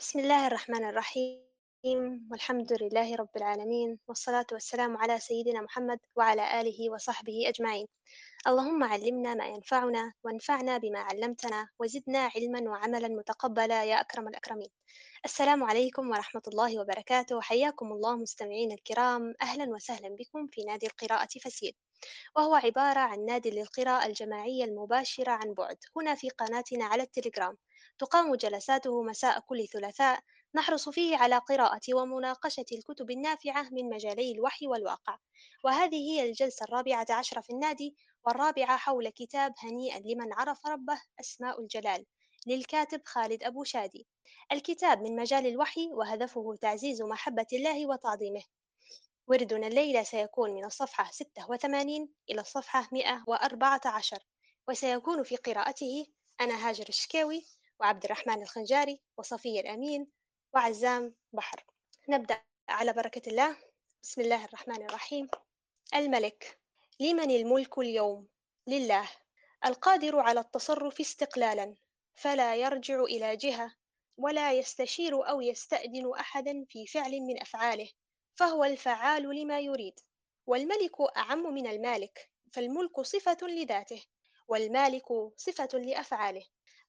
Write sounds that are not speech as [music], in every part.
بسم الله الرحمن الرحيم والحمد لله رب العالمين والصلاة والسلام على سيدنا محمد وعلى آله وصحبه أجمعين. اللهم علمنا ما ينفعنا وانفعنا بما علمتنا وزدنا علما وعملا متقبلا يا أكرم الأكرمين. السلام عليكم ورحمة الله وبركاته. حياكم الله مستمعين الكرام. أهلا وسهلا بكم في نادي القراءة فسيل وهو عبارة عن نادي للقراءة الجماعية المباشرة عن بعد. هنا في قناتنا على التليجرام. تقام جلساته مساء كل ثلاثاء نحرص فيه على قراءة ومناقشة الكتب النافعة من مجالي الوحي والواقع. وهذه هي الجلسة الرابعة عشر في النادي والرابعة حول كتاب هنيئا لمن عرف ربه أسماء الجلال للكاتب خالد أبو شادي. الكتاب من مجال الوحي وهدفه تعزيز محبة الله وتعظيمه. وردنا الليلة سيكون من الصفحة 86 إلى الصفحة 114 وسيكون في قراءته أنا هاجر الشكاوي وعبد الرحمن الخنجاري وصفية الأمين وعزام بحر. نبدأ على بركة الله. بسم الله الرحمن الرحيم. الملك. لمن الملك اليوم؟ لله. القادر على التصرف استقلالا فلا يرجع إلى جهة ولا يستشير أو يستأذن أحدا في فعل من أفعاله فهو الفعال لما يريد. والملك أعم من المالك فالملك صفة لذاته والمالك صفة لأفعاله.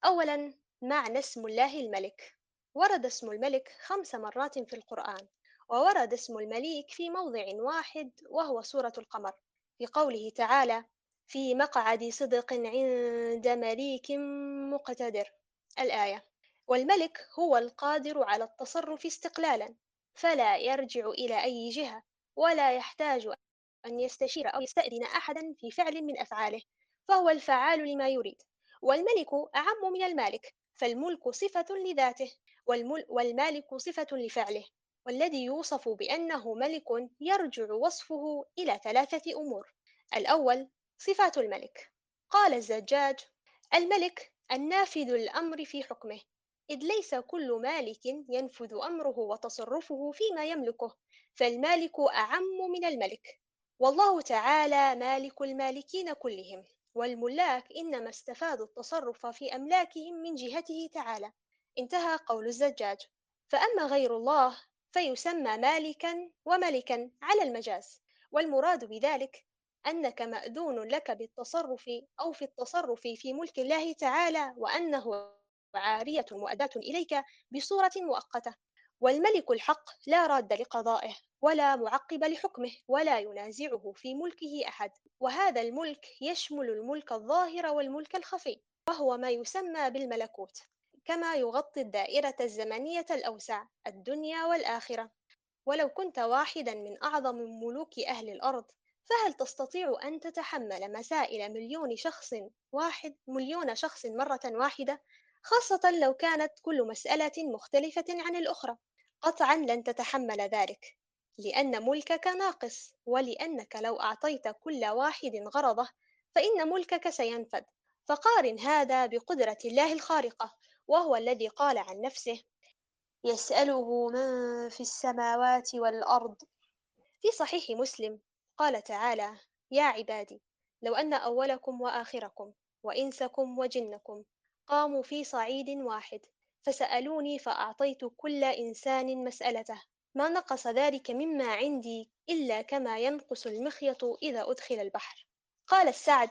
أولا معنى اسم الله الملك. ورد اسم الملك خمس مرات في القرآن وورد اسم المليك في موضع واحد وهو سورة القمر في قوله تعالى في مقعد صدق عند مليك مقتدر الآية. والملك هو القادر على التصرف استقلالا فلا يرجع إلى أي جهة ولا يحتاج أن يستشير أو يستأذن أحدا في فعل من أفعاله فهو الفعال لما يريد. والملك أعم من المالك فالملك صفة لذاته والمالك صفة لفعله والذي يوصف بأنه ملك يرجع وصفه إلى ثلاثة أمور. الأول صفات الملك. قال الزجاج الملك النافذ الأمر في حكمه إذ ليس كل مالك ينفذ أمره وتصرفه فيما يملكه فالمالك أعم من الملك. والله تعالى مالك المالكين كلهم. والملاك إنما استفادوا التصرف في أملاكهم من جهته تعالى. انتهى قول الزجاج. فأما غير الله فيسمى مالكا وملكا على المجاز. والمراد بذلك أنك مأذون لك بالتصرف أو في التصرف في ملك الله تعالى وأنه عارية مؤداة إليك بصورة مؤقتة. والملك الحق لا راد لقضائه. ولا معقب لحكمه ولا ينازعه في ملكه أحد وهذا الملك يشمل الملك الظاهر والملك الخفي وهو ما يسمى بالملكوت كما يغطي الدائرة الزمنية الأوسع الدنيا والآخرة. ولو كنت واحدا من أعظم ملوك أهل الأرض فهل تستطيع أن تتحمل مسائل مليون شخص واحد مليون شخص مرة واحدة؟ خاصة لو كانت كل مسألة مختلفة عن الأخرى. قطعا لن تتحمل ذلك. لأن ملكك ناقص ولأنك لو أعطيت كل واحد غرضه فإن ملكك سينفد. فقارن هذا بقدرة الله الخارقة وهو الذي قال عن نفسه يسأله من في السماوات والأرض. في صحيح مسلم قال تعالى يا عبادي لو أن أولكم وآخركم وإنسكم وجنكم قاموا في صعيد واحد فسألوني فأعطيت كل إنسان مسألته. ما نقص ذلك مما عندي إلا كما ينقص المخيط إذا أدخل البحر. قال السعد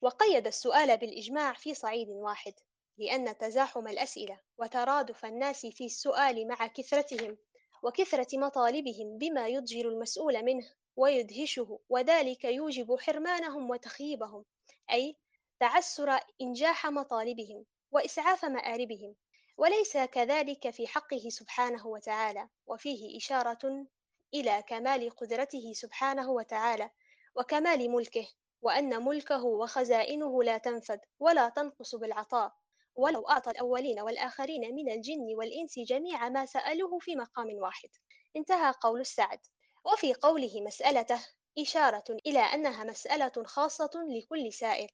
وقيد السؤال بالإجماع في صعيد واحد لأن تزاحم الأسئلة وترادف الناس في السؤال مع كثرتهم وكثرة مطالبهم بما يضجر المسؤول منه ويدهشه وذلك يوجب حرمانهم وتخييبهم أي تعسر إنجاح مطالبهم وإسعاف مآربهم. وليس كذلك في حقه سبحانه وتعالى وفيه إشارة إلى كمال قدرته سبحانه وتعالى وكمال ملكه وأن ملكه وخزائنه لا تنفد ولا تنقص بالعطاء. ولو أعطى الأولين والآخرين من الجن والإنس جميع ما سألوه في مقام واحد. انتهى قول السعد. وفي قوله مسألته إشارة إلى أنها مسألة خاصة لكل سائل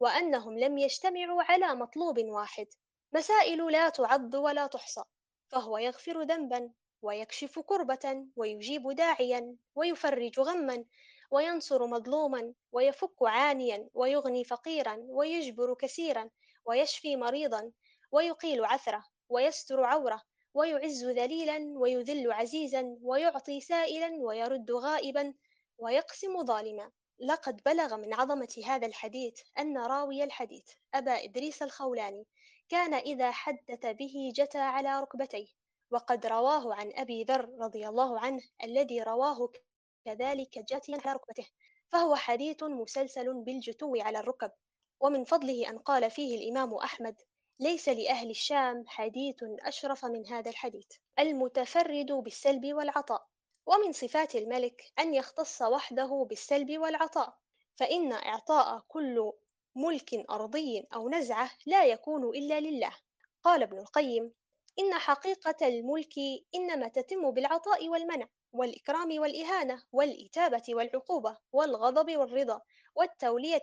وأنهم لم يجتمعوا على مطلوب واحد. مسائل لا تعد ولا تحصى فهو يغفر ذنبا ويكشف كربة ويجيب داعيا ويفرج غما وينصر مظلوما ويفك عانيا ويغني فقيرا ويجبر كثيرا ويشفي مريضا ويقيل عثرة ويستر عورة ويعز ذليلا ويذل عزيزا ويعطي سائلا ويرد غائبا ويقسم ظالما. لقد بلغ من عظمة هذا الحديث أن راوي الحديث أبا إدريس الخولاني كان إذا حدث به جتى على ركبتيه وقد رواه عن أبي ذر رضي الله عنه الذي رواه كذلك جاتيا على ركبته فهو حديث مسلسل بالجتو على الركب. ومن فضله أن قال فيه الإمام أحمد ليس لأهل الشام حديث أشرف من هذا الحديث المتفرد بالسلب والعطاء ومن صفات الملك أن يختص وحده بالسلب والعطاء فإن إعطاء كل ملك أرضي أو نزعة لا يكون إلا لله. قال ابن القيم إن حقيقة الملك إنما تتم بالعطاء والمنع والإكرام والإهانة والإتابة والعقوبة والغضب والرضا والتولية,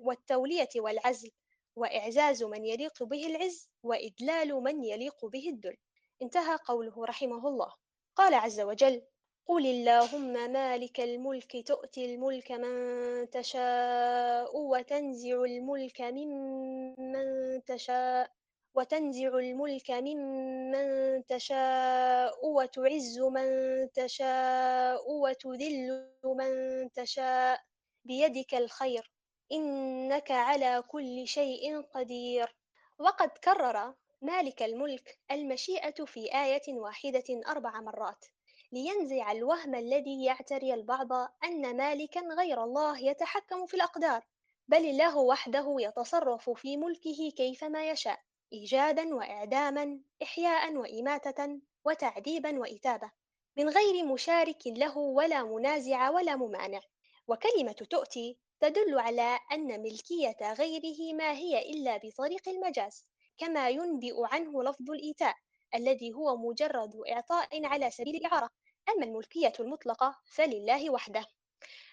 والتولية والعزل وإعزاز من يليق به العز وإدلال من يليق به الذل انتهى قوله رحمه الله. قال عز وجل قل اللهم مالك الملك تؤتي الملك من تشاء وتنزع الملك ممن تشاء وتنزع الملك ممن تشاء وتعز من تشاء وتذل من تشاء بيدك الخير إنك على كل شيء قدير. وقد كرر مالك الملك المشيئة في آية واحدة أربع مرات. لينزع الوهم الذي يعتري البعض أن مالكا غير الله يتحكم في الأقدار بل الله وحده يتصرف في ملكه كيفما يشاء إيجادا وإعداما إحياء وإماتة وتعذيبا وإتابة. من غير مشارك له ولا منازع ولا ممانع. وكلمة تؤتي تدل على أن ملكية غيره ما هي إلا بطريق المجاز كما ينبئ عنه لفظ الإيتاء. الذي هو مجرد إعطاء على سبيل الإعارة أما الملكية المطلقة فلله وحده.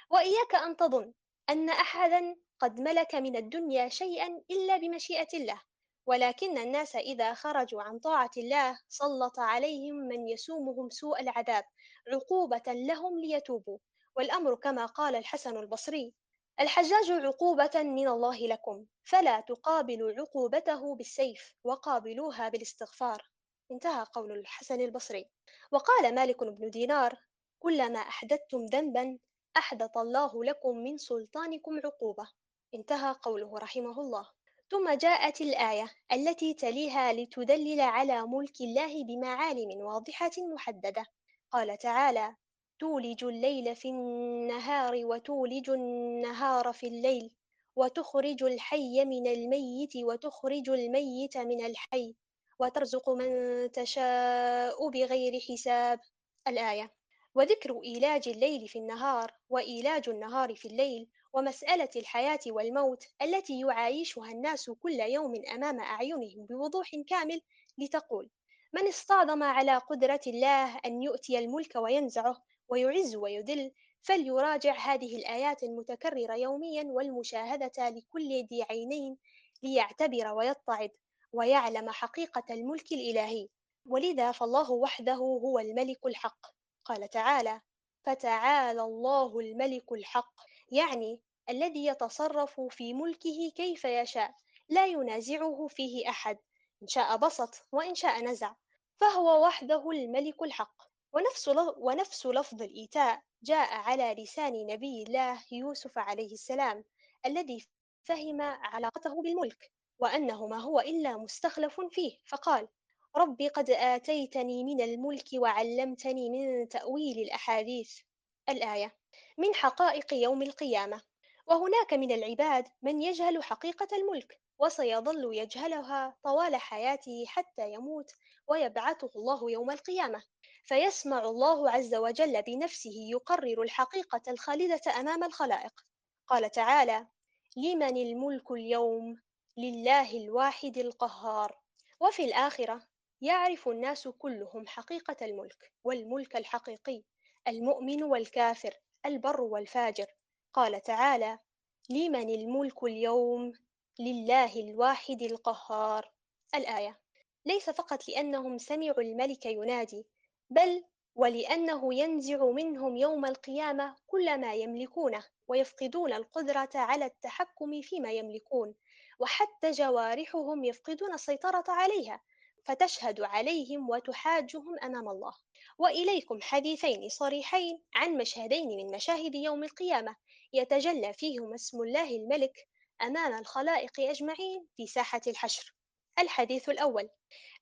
وإياك أن تظن أن أحدا قد ملك من الدنيا شيئا إلا بمشيئة الله ولكن الناس إذا خرجوا عن طاعة الله سلط عليهم من يسومهم سوء العذاب عقوبة لهم ليتوبوا. والأمر كما قال الحسن البصري الحجاج عقوبة من الله لكم فلا تقابلوا عقوبته بالسيف وقابلوها بالاستغفار. انتهى قول الحسن البصري. وقال مالك بن دينار كلما أحدثتم ذنبا أحدث الله لكم من سلطانكم عقوبة انتهى قوله رحمه الله. ثم جاءت الآية التي تليها لتدلل على ملك الله بمعالم واضحة محددة. قال تعالى تولج الليل في النهار وتولج النهار في الليل وتخرج الحي من الميت وتخرج الميت من الحي وترزق من تشاء بغير حساب. الآية وذكر إيلاج الليل في النهار وإيلاج النهار في الليل ومسألة الحياة والموت التي يعايشها الناس كل يوم أمام أعينهم بوضوح كامل لتقول من اصطادم على قدرة الله أن يؤتي الملك وينزعه ويعز ويذل فليراجع هذه الآيات المتكررة يوميا والمشاهدة لكل ذي عينين ليعتبر ويتعظ ويعلم حقيقة الملك الإلهي. ولذا فالله وحده هو الملك الحق. قال تعالى فتعالى الله الملك الحق. يعني الذي يتصرف في ملكه كيف يشاء. لا ينازعه فيه أحد. إن شاء بسط وإن شاء نزع. فهو وحده الملك الحق. ونفس, ونفس لفظ الإيتاء جاء على لسان نبي الله يوسف عليه السلام الذي فهم علاقته بالملك. وأنه ما هو إلا مستخلف فيه. فقال رب قد آتيتني من الملك وعلمتني من تأويل الأحاديث. الآية من حقائق يوم القيامة. وهناك من العباد من يجهل حقيقة الملك وسيظل يجهلها طوال حياته حتى يموت ويبعثه الله يوم القيامة. فيسمع الله عز وجل بنفسه يقرر الحقيقة الخالدة أمام الخلائق. قال تعالى لمن الملك اليوم لله الواحد القهار. وفي الآخرة يعرف الناس كلهم حقيقة الملك والملك الحقيقي المؤمن والكافر البر والفاجر. قال تعالى لمن الملك اليوم؟ لله الواحد القهار. الآية ليس فقط لأنهم سمعوا الملك ينادي بل ولأنه ينزع منهم يوم القيامة كل ما يملكونه ويفقدون القدرة على التحكم فيما يملكون. وحتى جوارحهم يفقدون السيطرة عليها فتشهد عليهم وتحاجهم أمام الله. وإليكم حديثين صريحين عن مشهدين من مشاهد يوم القيامة يتجلى فيهما اسم الله الملك أمام الخلائق أجمعين في ساحة الحشر. الحديث الأول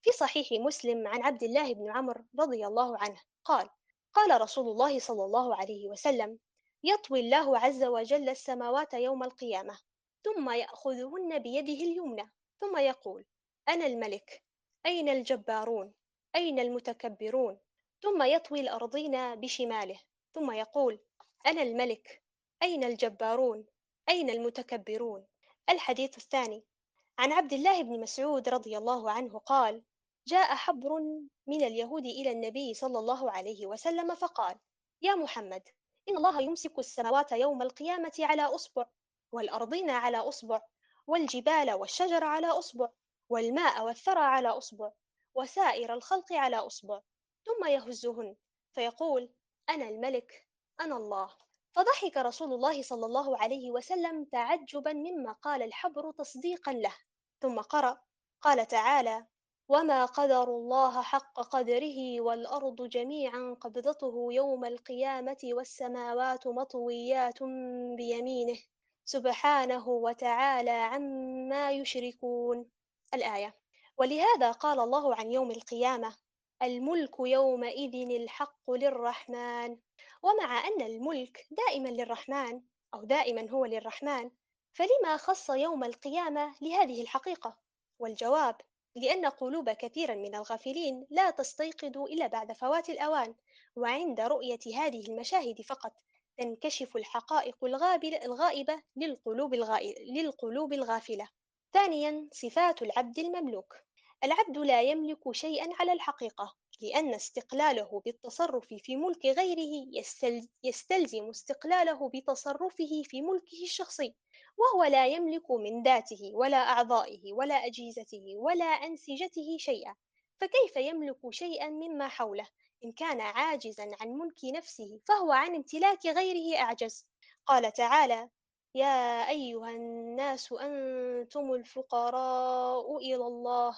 في صحيح مسلم عن عبد الله بن عمرو رضي الله عنه قال قال رسول الله صلى الله عليه وسلم يطوي الله عز وجل السماوات يوم القيامة. ثم يأخذهن بيده اليمنى ثم يقول أنا الملك أين الجبارون؟ أين المتكبرون؟ ثم يطوي الأرضين بشماله ثم يقول أنا الملك أين الجبارون؟ أين المتكبرون؟ الحديث الثاني عن عبد الله بن مسعود رضي الله عنه قال جاء حبر من اليهود إلى النبي صلى الله عليه وسلم فقال يا محمد إن الله يمسك السماوات يوم القيامة على أصبع والأرضين على أصبع والجبال والشجر على أصبع والماء والثرى على أصبع وسائر الخلق على أصبع. ثم يهزهن فيقول أنا الملك أنا الله. فضحك رسول الله صلى الله عليه وسلم تعجبا مما قال الحبر تصديقا له. ثم قرأ قال تعالى وما قدر الله حق قدره والأرض جميعا قبضته يوم القيامة والسماوات مطويات بيمينه. سبحانه وتعالى عما يشركون. الآية ولهذا قال الله عن يوم القيامة الملك يومئذ الحق للرحمن. ومع أن الملك دائما للرحمن أو دائما هو للرحمن فلما خص يوم القيامة لهذه الحقيقة؟ والجواب لأن قلوب كثيرا من الغافلين لا تستيقظ إلا بعد فوات الأوان وعند رؤية هذه المشاهد فقط. تنكشف الحقائق الغائبة للقلوب, للقلوب الغافلة. ثانيا صفات العبد المملوك. العبد لا يملك شيئا على الحقيقة لأن استقلاله بالتصرف في ملك غيره يستلزم استقلاله بتصرفه في ملكه الشخصي وهو لا يملك من ذاته ولا أعضائه ولا أجهزته ولا أنسجته شيئا. فكيف يملك شيئا مما حوله؟ إن كان عاجزا عن ملك نفسه فهو عن امتلاك غيره أعجز. قال تعالى يا أيها الناس أنتم الفقراء إلى الله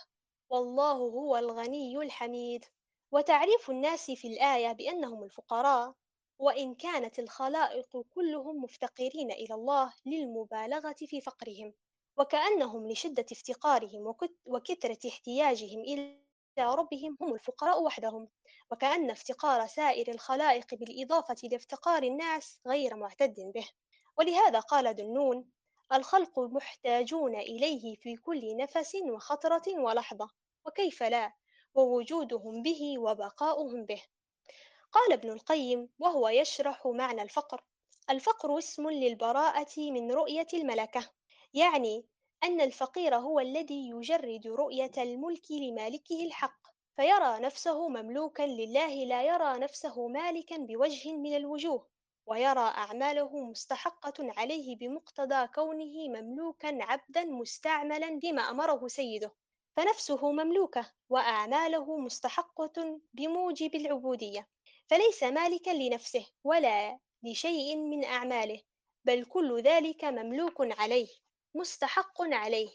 والله هو الغني الحميد. وتعريف الناس في الآية بأنهم الفقراء وإن كانت الخلائق كلهم مفتقرين إلى الله للمبالغة في فقرهم وكأنهم لشدة افتقارهم وكثرة احتياجهم إلى ربهم هم الفقراء وحدهم وكأن افتقار سائر الخلائق بالإضافة لافتقار الناس غير معتد به. ولهذا قال ذنون الخلق محتاجون إليه في كل نفس وخطرة ولحظة وكيف لا؟ ووجودهم به وبقاؤهم به. قال ابن القيم وهو يشرح معنى الفقر. الفقر اسم للبراءة من رؤية الملكة يعني أن الفقير هو الذي يجرد رؤية الملك لمالكه الحق فيرى نفسه مملوكا لله لا يرى نفسه مالكا بوجه من الوجوه ويرى أعماله مستحقة عليه بمقتضى كونه مملوكا عبدا مستعملا بما أمره سيده. فنفسه مملوكة وأعماله مستحقة بموجب العبودية. فليس مالكا لنفسه ولا لشيء من أعماله بل كل ذلك مملوك عليه. مستحق عليه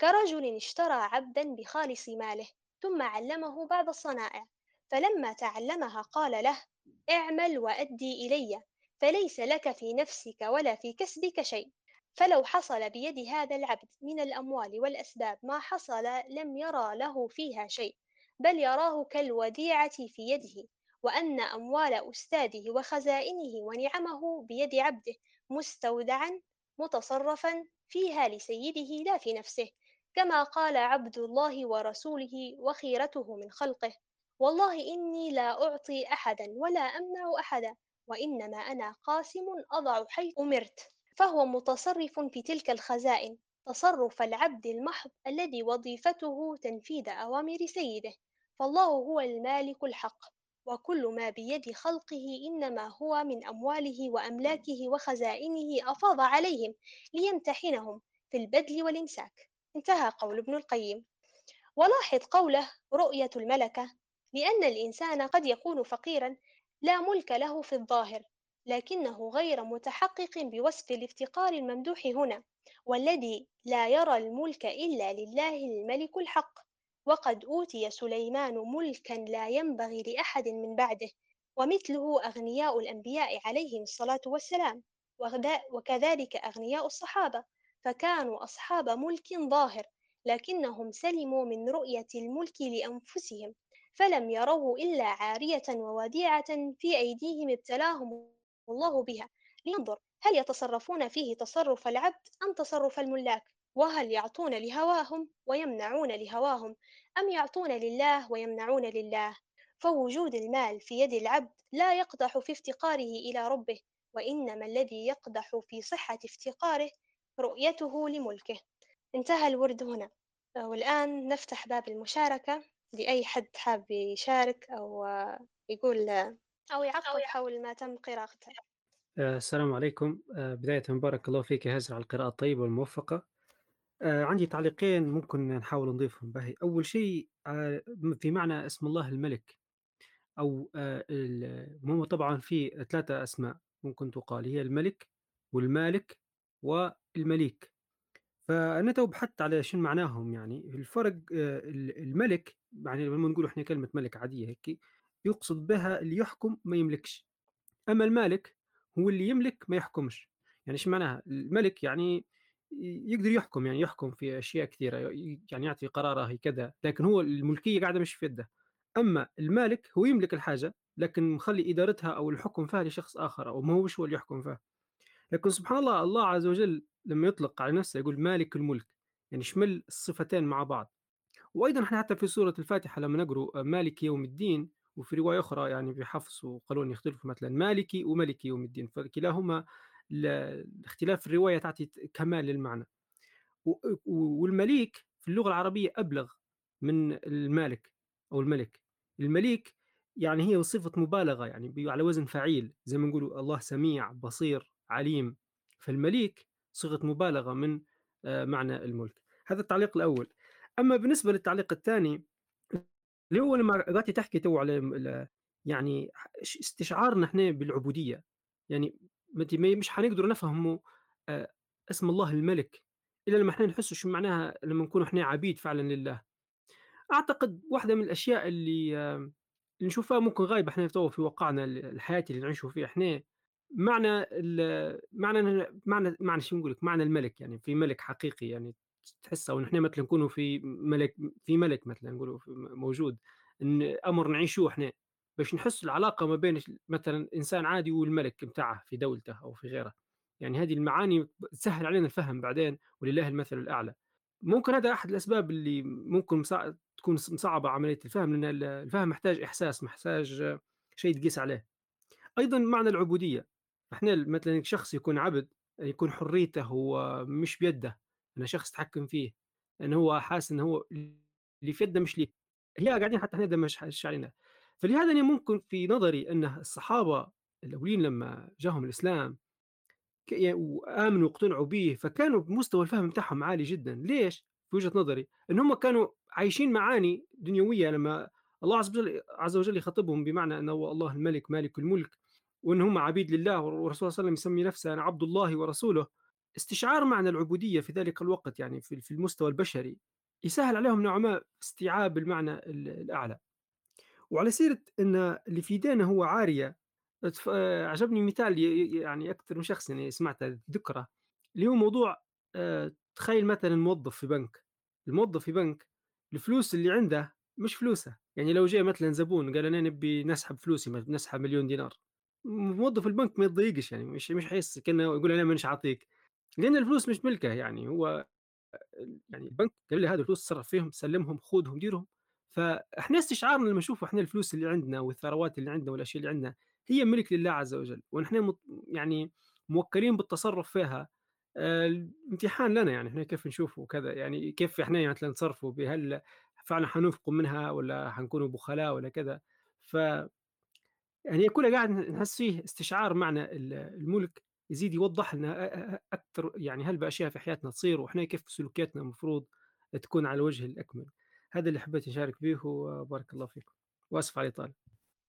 كرجل اشترى عبدا بخالص ماله ثم علمه بعض الصنائع فلما تعلمها قال له اعمل وأدي إلي فليس لك في نفسك ولا في كسبك شيء فلو حصل بيد هذا العبد من الأموال والأسباب ما حصل لم يرى له فيها شيء بل يراه كالوديعة في يده وأن أموال أستاذه وخزائنه ونعمه بيد عبده مستودعا متصرفا فيها لسيده لا في نفسه كما قال عبد الله ورسوله وخيرته من خلقه والله إني لا أعطي أحدا ولا أمنع أحدا وإنما أنا قاسم أضع حيث أمرت فهو متصرف في تلك الخزائن تصرف العبد المحض الذي وظيفته تنفيذ أوامر سيده فالله هو المالك الحق. وكل ما بيد خلقه إنما هو من أمواله وأملاكه وخزائنه أفاض عليهم ليمتحنهم في البذل والإمساك. انتهى قول ابن القيم. ولاحظ قوله رؤية الملكة لأن الإنسان قد يكون فقيرا لا ملك له في الظاهر لكنه غير متحقق بوصف الافتقار الممدوح هنا والذي لا يرى الملك إلا لله الملك الحق. وقد أوتي سليمان ملكا لا ينبغي لأحد من بعده ومثله أغنياء الأنبياء عليهم الصلاة والسلام وكذلك أغنياء الصحابة فكانوا أصحاب ملك ظاهر لكنهم سلموا من رؤية الملك لأنفسهم فلم يروه إلا عارية ووديعة في أيديهم ابتلاهم الله بها. لينظر هل يتصرفون فيه تصرف العبد أم تصرف الملاك؟ وهل يعطون لهواهم ويمنعون لهواهم أم يعطون لله ويمنعون لله؟ فوجود المال في يد العبد لا يقدح في افتقاره إلى ربه وإنما الذي يقدح في صحة افتقاره رؤيته لملكه. انتهى الورد هنا. والآن نفتح باب المشاركة لأي حد حاب يشارك أو يقول أو يعقب حول ما تم قراءته. آه، السلام عليكم. آه، بداية بارك الله فيك يا هاجر على القراءة الطيبة والموفقة. آه، عندي تعليقين ممكن نحاول نضيفهم. باهي. أول شيء في معنى اسم الله الملك أو هو طبعا في ثلاثة أسماء ممكن تقال. هي الملك والمالك والمليك. فأنا تو بحثت على شنو معناهم يعني. الفرق الملك يعني لما نقول إحنا كلمة ملك عادية هيك يقصد بها اللي يحكم ما يملكش. أما المالك هو اللي يملك ما يحكمش. يعني إيش معناها؟ الملك يعني يقدر يحكم يعني يحكم في أشياء كثيرة يعني يعطي قراره كذا لكن هو الملكية قاعدة مش في يده. أما المالك هو يملك الحاجة لكن مخلي إدارتها أو الحكم فيها لشخص آخر أو ما هوش هو اللي يحكم فيها. لكن سبحان الله الله عز وجل لما يطلق على نفسه يقول مالك الملك يعني شمل الصفتين مع بعض. وأيضا إحنا حتى في سورة الفاتحة لما نقرأ مالك يوم الدين وفي رواية أخرى يعني بحفص وقالون يختلفوا مثلا مالكي وملكي يوم الدين فكلاهما الاختلاف الرواية تعطي كمال للمعنى. والمليك في اللغة العربية أبلغ من المالك أو الملك. المليك يعني هي صفة مبالغة يعني على وزن فعيل زي ما نقولوا الله سميع بصير عليم. فالمليك صيغة مبالغة من آه، معنى الملك. هذا التعليق الأول. أما بالنسبة للتعليق الثاني اللي هو لما تحكي تو على يعني استشعارنا إحنا بالعبودية. يعني مش حنقدر نفهموا اسم الله الملك إلا لما إحنا نحس شو معناها لما نكون إحنا عبيد فعلا لله. أعتقد واحدة من الأشياء اللي اللي نشوفها ممكن غايبة إحنا تو في واقعنا الحياة اللي نعيشه فيه إحنا معنى معنى معنى معنى شو نقول لك معنى الملك يعني في ملك حقيقي يعني تحسها ونحن مثلا نكونوا في ملك في ملك مثلا نقولوا موجود إن أمر نعيشوه إحنا. باش نحس العلاقة ما بين مثلا إنسان عادي والملك بتاعه في دولته أو في غيره. يعني هذه المعاني تسهل علينا الفهم بعدين ولله المثل الأعلى. ممكن هذا أحد الأسباب اللي ممكن. تكون مصعبة عملية الفهم لأن الفهم محتاج إحساس محتاج شيء تقيس عليه. أيضا معنى العبودية. إحنا مثلا شخص يكون عبد يكون حريته هو مش بيده أنا شخص تحكم فيه لأنه هو حاسس إنه هو اللي في يده مش لي. هي قاعدين حتى إحنا مش علينا. فلهذا أنا ممكن في نظري أن الصحابة الأولين لما جاهم الإسلام وآمنوا واقتنعوا به فكانوا بمستوى الفهم بتاعهم عالي جدا. ليش؟ في وجهة نظري إن هم كانوا عايشين معاني دنيوية لما الله عز وجل عز وجل يخاطبهم بمعنى أنه الله الملك مالك الملك وإن هم عبيد لله والرسول صلى الله عليه وسلم يسمي نفسه أنا عبد الله ورسوله. استشعار معنى العبودية في ذلك الوقت يعني في المستوى البشري يسهل عليهم نوعا ما استيعاب المعنى الأعلى. وعلى سيرة أن اللي في دينه هو عارية عجبني مثال يعني أكثر من شخص يعني سمعته ذكرى اللي هو موضوع آه، تخيل مثلا موظف في بنك الموظف في بنك الفلوس اللي عنده مش فلوسه يعني لو جاء مثلا زبون قال أنا نبي نسحب فلوسي نسحب مليون دينار موظف البنك ما يتضايقش يعني مش مش حيس كأنه يقول أنا مانيش عاطيك لأن الفلوس مش ملكه يعني هو يعني البنك قال لي هذه الفلوس تصرف فيهم سلمهم خذهم ديرهم. فإحنا استشعارنا لما نشوف إحنا الفلوس اللي عندنا والثروات اللي عندنا والأشياء اللي عندنا هي ملك لله عز وجل ونحن يعني موكلين بالتصرف فيها. الامتحان لنا يعني إحنا كيف نشوف وكذا يعني كيف إحنا مثلا نتصرفوا بهل فعلا حننفقوا منها ولا حنكونوا بخلاء ولا كذا. ف يعني كلها قاعد نحس فيه استشعار معنى الملك يزيد يوضح لنا أكثر يعني هل بأشياء في حياتنا تصير وإحنا كيف سلوكياتنا المفروض تكون على الوجه الأكمل. هذا اللي حبيت أشارك به وبارك الله فيكم. وأسف على الإطالة.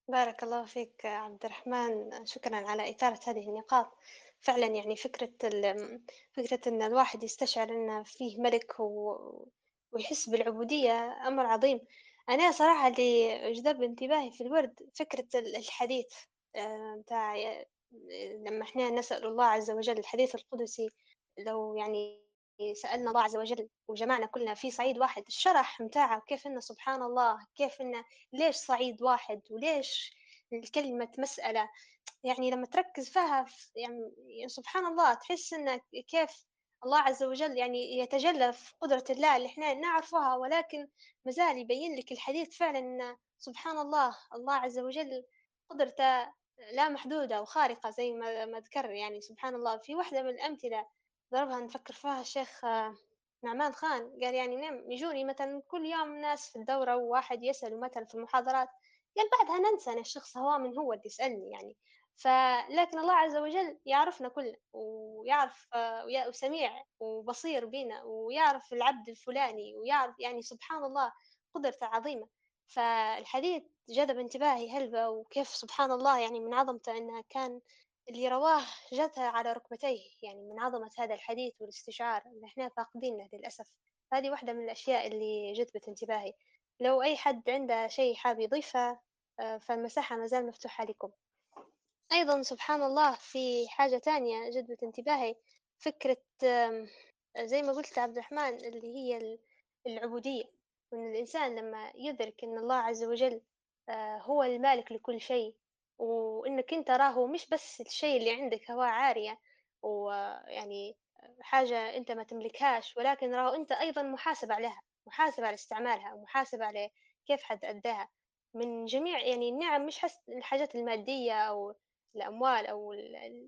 بارك الله فيك عبد الرحمن. شكرا على إثارة هذه النقاط. فعلا يعني فكرة فكرة أن الواحد يستشعر أن فيه ملك و... ويحس بالعبودية أمر عظيم. أنا صراحة اللي جذب انتباهي في الورد فكرة ال الحديث آآ متاع ي لمّا إحنا نسأل الله عز وجل الحديث القدسي لو يعني سألنا الله عز وجل وجمعنا كلنا في صعيد واحد، الشرح متاعه كيف إنه سبحان الله، كيف إنه ليش صعيد واحد وليش الكلمة مسألة، يعني لمّا تركّز فيها ف يعني سبحان الله تحس إنك كيف الله عز وجل يعني يتجلى في قدرة الله اللي إحنا نعرفها ولكن ما زال يبين لك الحديث فعلًا سبحان الله، الله عز وجل قدرته لا محدودة وخارقة زي ما ما ذكر يعني سبحان الله. في واحدة من الأمثلة ضربها نفكر فيها الشيخ نعمان خان قال يعني نعم يجوني مثلًا كل يوم ناس في الدورة وواحد يسأله مثلًا في المحاضرات قال بعدها ننسى إن الشخص هو من هو اللي يسألني يعني. فلكن الله عز وجل يعرفنا كلنا ويعرف وسميع وبصير بينا ويعرف العبد الفلاني ويعرف يعني سبحان الله قدرته عظيمة فالحديث جذب انتباهي هلبة وكيف سبحان الله يعني من عظمته أنها كان اللي رواه جثى على ركبتيه يعني من عظمة هذا الحديث والاستشعار اللي إحنا فاقدينه للأسف. هذه واحدة من الأشياء اللي جذبت انتباهي لو أي حد عنده شيء حاب يضيفه آه، فالمساحة ما زال مفتوحة لكم. أيضًا سبحان الله في حاجة تانية جذبت انتباهي، فكرة زي ما قُلت عبد الرحمن اللي هي ال العبودية، وإن الإنسان لمّا يدرك إن الله عز وجل آآ هو المالك لكل شيء، وإنك أنت راهو مش بس الشيء اللي عندك هواه عارية ويعني حاجة أنت ما تملكهاش، ولكن راهو أنت أيضًا محاسب عليها، محاسب على استعمالها، ومحاسب على كيف حتأدّاها من جميع يعني النِّعَم مش حس الحاجات المادية أو الأموال أو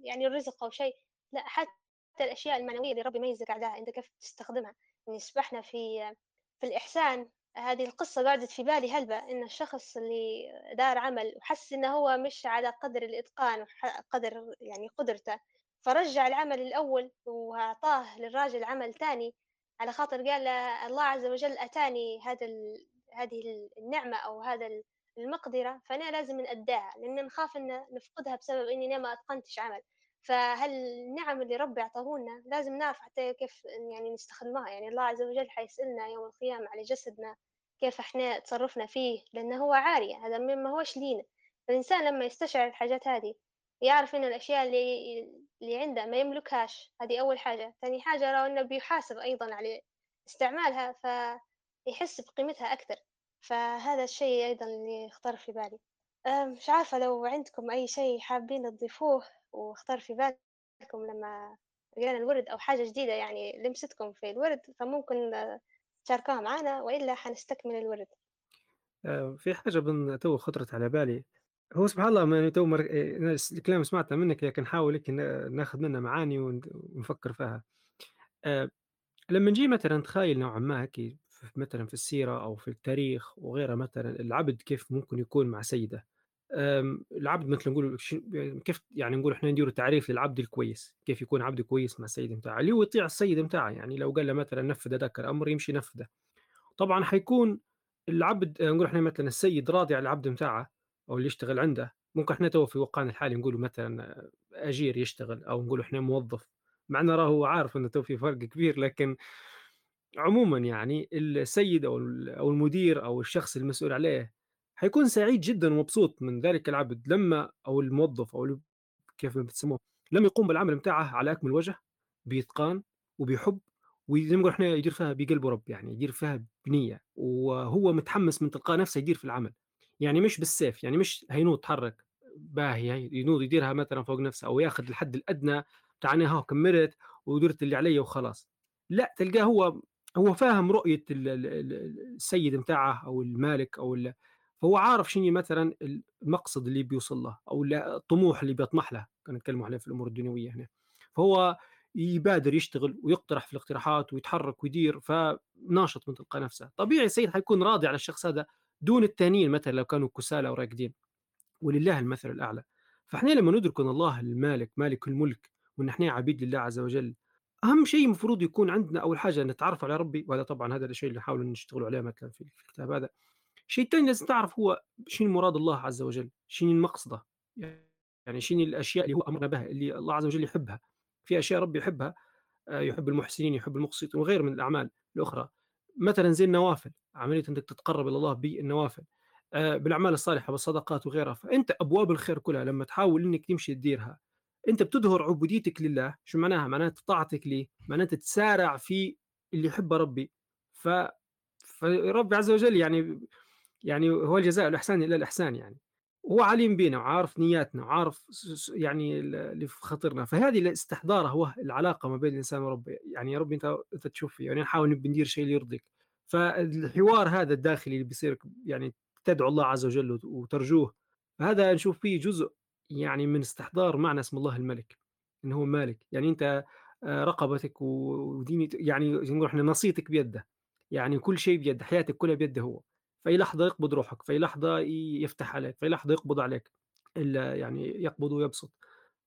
يعني الرزق أو شيء، لأ حتى الأشياء المعنوية اللي ربي يميزك عليها أنت كيف تستخدمها، يعني سبحنا في في الإحسان هذه القصة قعدت في بالي هلبة إن الشخص اللي دار عمل وحس إنه هو مش على قدر الإتقان وح قدر يعني قدرته، فرجّع العمل الأول وأعطاه للراجل عمل تاني على خاطر قال له الله عز وجل أتاني هذا ال هذه ال النعمة أو هذا ال المقدرة فأنا لازم نأدّاها، لإن نخاف إن نفقدها بسبب إني أنا ما أتقنتش عمل، فهالنعم اللي ربي عطاه لنا لازم نعرف حتى كيف يعني نستخدمها، يعني الله عز وجل حيسألنا يوم القيامة على جسدنا كيف إحنا تصرفنا فيه، لأنه هو عارية هذا ما هوش لينا، فالإنسان لمّا يستشعر الحاجات هذه يعرف إن الأشياء اللي اللي عنده ما يملكهاش، هذه أول حاجة، ثاني حاجة راهو إنه بيحاسب أيضًا على استعمالها فيحس بقيمتها أكثر. فهذا الشيء أيضًا اللي خطر في بالي. مش عارفة لو عندكم أي شيء حابين تضيفوه وخطر في بالكم لمّا قرينا الورد أو حاجة جديدة يعني لمستكم في الورد، فممكن آه، تشاركوها معانا وإلا حنستكمل الورد. آآ في حاجة بن تو خطرت على بالي، هو سبحان الله ما تو مر الكلام سمعته منك لكن ن ناخذ منه معاني ون ونفكر فيها. آآ لمّا نجي مثلًا نتخيل نوعًا ما هيك مثلًا في السيرة أو في التاريخ وغيرها مثلًا، العبد كيف ممكن يكون مع سيده. العبد مثل نقولوا ش كيف يعني نقولوا إحنا نديروا تعريف للعبد الكويس، كيف يكون عبد كويس مع السيد متاعه، اللي هو يطيع السيد متاعه، يعني لو قال له مثلًا نفذ هذاك الأمر يمشي ينفذه. طبعًا حيكون العبد آآ نقول إحنا مثلًا السيد راضي على العبد متاعه أو اللي يشتغل عنده، ممكن إحنا توا في واقعنا الحالي نقولوا مثلًا آه، أجير يشتغل أو نقولوا إحنا موظف، مع إنه راهو عارف إنه تو في فرق كبير، لكن عمومًا يعني السيد أو ال أو المدير أو الشخص المسؤول عليه حيكون سعيد جدًا ومبسوط من ذلك العبد لمّا أو الموظف ال كيف بتسموه، لمّا يقوم بالعمل متاعه على أكمل وجه، بإتقان وبحُب وزي ما نقولوا إحنا يدير فيها بقلب ورب، يعني يدير فيها بنية، وهو متحمس من تلقاء نفسه يدير في العمل، يعني مش بالسيف، يعني مش هينوض اتحرك باهي ينوض يديرها مثلًا فوق نفسه أو ياخذ الحد الأدنى بتاع أنا هاو كمّلت ودرت اللي عليَّ وخلاص، لأ تلقاه هو هو فاهم ال السيد متاعه أو المالك أو فهو عارف شنو مثلًا المقصد اللي بيوصل له ال الطموح اللي بيطمح له، كان نتكلموا عليه في الأمور الدنيوية هنا، فهو يبادر يشتغل ويقترح في الاقتراحات ويتحرك ويدير، فناشط من تلقاء نفسه، طبيعي السيد حيكون راضي على الشخص هذا دون التانيين مثلًا لو كانوا كسالى أو راقدين، ولله المثل الأعلى، فإحنا لما ندرك أن الله المالك مالك الملك وإن إحنا عبيد لله عز وجل، أهم شيء المفروض يكون عندنا أول حاجة نتعرف على ربي، وهذا طبعًا هذا الشيء اللي نحاول نشتغلوا عليه مثلًا في الكتاب هذا. الشيء التاني لازم تعرف هو شنو مراد الله عز وجل، شنو مقصده، يعني شنو الأشياء اللي هو أمرنا بها، اللي الله عز وجل يحبها، في أشياء ربي يحبها، آآ يحب المحسنين، يحب المقسطين وغيره من الأعمال الأخرى، مثلًا زي النوافل، عملية إنك تتقرّب إلى الله بالنوافل، آآ بالأعمال الصالحة والصدقات وغيرها، فأنت أبواب الخير كلها لمّا تحاول إنك تمشي تديرها، أنت بتظهر عبوديتك لله، شو معناها؟ معناها طاعتك ليه، معناها أنت تسارع في اللي يحبه ربي، ف فرب عز وجل يعني يعني هو الجزاء الإحسان إلا الإحسان يعني، وهو عليم بينا وعارف نياتنا وعارف يعني ال اللي في خاطرنا، فهذه الاستحضار هو العلاقة ما بين الإنسان وربه، يعني يا ربي أنت أنت تشوف فيّا، يعني نحاول ندير شيء اللي يرضيك، فالحوار هذا الداخلي اللي بيصير يعني تدعو الله عز وجل وت وترجوه، هذا نشوف فيه جزء يعني من استحضار معنى اسم الله الملك، إن هو مالك، يعني أنت آآ رقبتك و ودينت يعني نقول إحنا ناصيتك بيده، يعني كل شيء بيده، حياتك كلها بيده هو. في أي لحظة يقبض روحك، في ي يفتح عليك، في أي لحظة يقبض عليك، ال يعني يقبض ويبسط.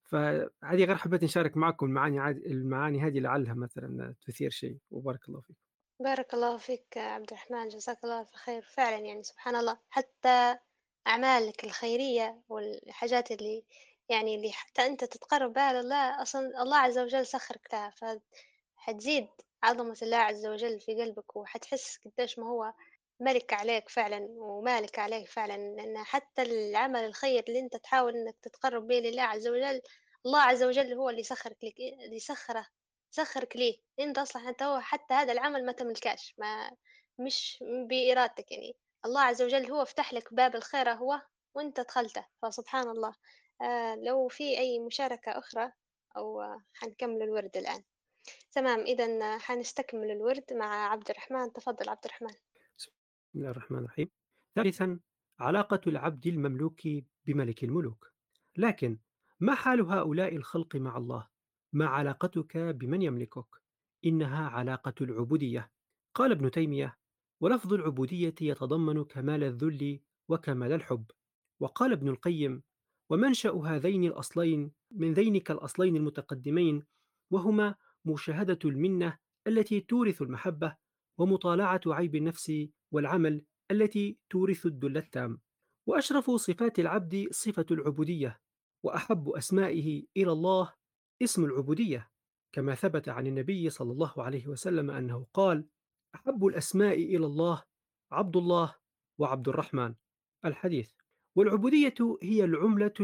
فهذه غير حبيت نشارك معكم المعاني المعاني هذه لعلها مثلًا تثير شيء، وبارك الله فيكم. بارك الله فيك عبد الرحمن جزاك الله ألف خير فعلا يعني سبحان الله حتى أعمالك الخيرية والحاجات اللي يعني اللي حتى أنت تتقرب بها لله أصلا الله عز وجل سخرك لها فحتزيد عظمة الله عز وجل في قلبك وحتحس قديش ما هو ملك عليك فعلا ومالك عليك فعلا لأن حتى العمل الخير اللي أنت تحاول إنك تتقرب به لله عز وجل الله عز وجل هو اللي يسخرك لك اللي يسخره سخّرك ليه؟ أنت أصلًا حتى هو حتى هذا العمل ما تملكاش، ما مش بإرادتك يعني، الله عز وجل هو فتح لك باب الخير أهو وأنت دخلته، فسبحان الله. آآ لو في أي مشاركة أخرى أو آه، حنكمل الورد الآن. تمام، إذًا حنستكمل الورد مع عبد الرحمن، تفضل عبد الرحمن. بسم الله الرحمن الرحيم. ثالثًا علاقة العبد المملوك بملك الملوك. لكن ما حال هؤلاء الخلق مع الله؟ ما علاقتك بمن يملكك؟ إنها علاقة العبودية. قال ابن تيمية: ولفظ العبودية يتضمن كمال الذل وكمال الحب. وقال ابن القيم: ومنشأ هذين الأصلين من ذينك الأصلين المتقدمين وهما مشاهدة المنة التي تورث المحبة ومطالعة عيب النفس والعمل التي تورث الذل التام. وأشرف صفات العبد صفة العبودية وأحب أسمائه إلى الله اسم العبودية. كما ثبت عن النبي صلى الله عليه وسلم أنه قال أحب الأسماء إلى الله عبد الله وعبد الرحمن. الحديث والعبودية هي العملة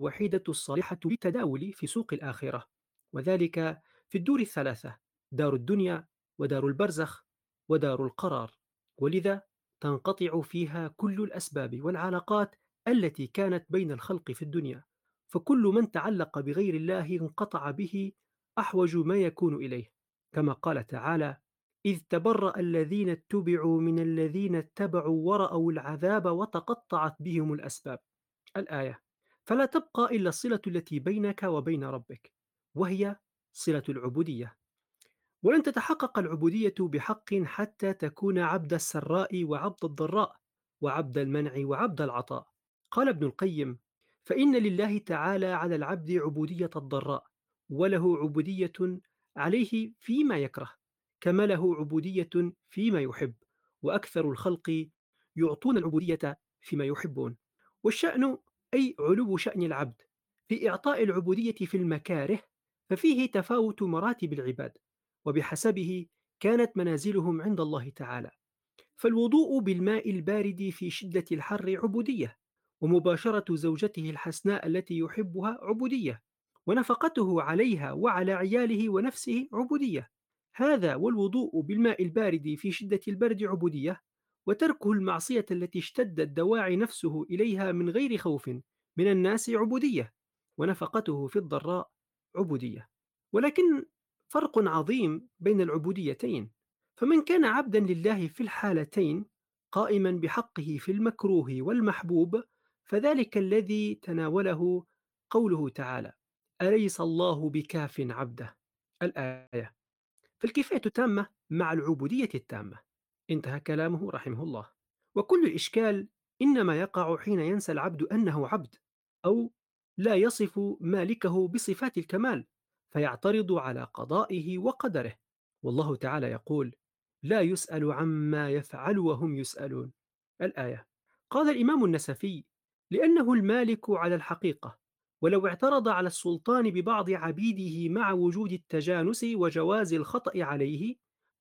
الوحيدة الصالحة للتداول في سوق الآخرة. وذلك في الدور الثلاثة دار الدنيا ودار البرزخ ودار القرار. ولذا تنقطع فيها كل الأسباب والعلاقات التي كانت بين الخلق في الدنيا. فكل من تعلق بغير الله انقطع به أحوج ما يكون إليه. كما قال تعالى إذ تبرأ الذين اتبعوا من الذين اتبعوا ورأوا العذاب وتقطعت بهم الأسباب. الآية فلا تبقى إلا الصلة التي بينك وبين ربك وهي صلة العبودية. ولن تتحقق العبودية بحق حتى تكون عبد السراء وعبد الضراء وعبد المنع وعبد العطاء. قال ابن القيم فإن لله تعالى على العبد عبودية الضراء وله عبودية عليه فيما يكره كما له عبودية فيما يحب وأكثر الخلق يعطون العبودية فيما يحبون. والشأن أي علو شأن العبد في إعطاء العبودية في المكاره ففيه تفاوت مراتب العباد. وبحسبه كانت منازلهم عند الله تعالى. فالوضوء بالماء البارد في شدة الحر عبودية ومباشرة زوجته الحسناء التي يحبها عبودية ونفقته عليها وعلى عياله ونفسه عبودية. هذا والوضوء بالماء البارد في شدة البرد عبودية وتركه المعصية التي اشتدت دواعي نفسه إليها من غير خوف من الناس عبودية ونفقته في الضراء عبودية. ولكن فرق عظيم بين العبوديتين. فمن كان عبدا لله في الحالتين قائما بحقه في المكروه والمحبوب فذلك الذي تناوله قوله تعالى أليس الله بكاف عبده؟ الآية. فالكفاية التامة مع العبودية التامة. انتهى كلامه رحمه الله. وكل الإشكال إنما يقع حين ينسى العبد أنه عبد أو لا يصف مالكه بصفات الكمال. فيعترض على قضائه وقدره. والله تعالى يقول لا يسأل عما يفعل وهم يسألون الآية قال الإمام النسفي لأنه المالك على الحقيقة ولو اعترض على السلطان ببعض عبيده مع وجود التجانس وجواز الخطأ عليه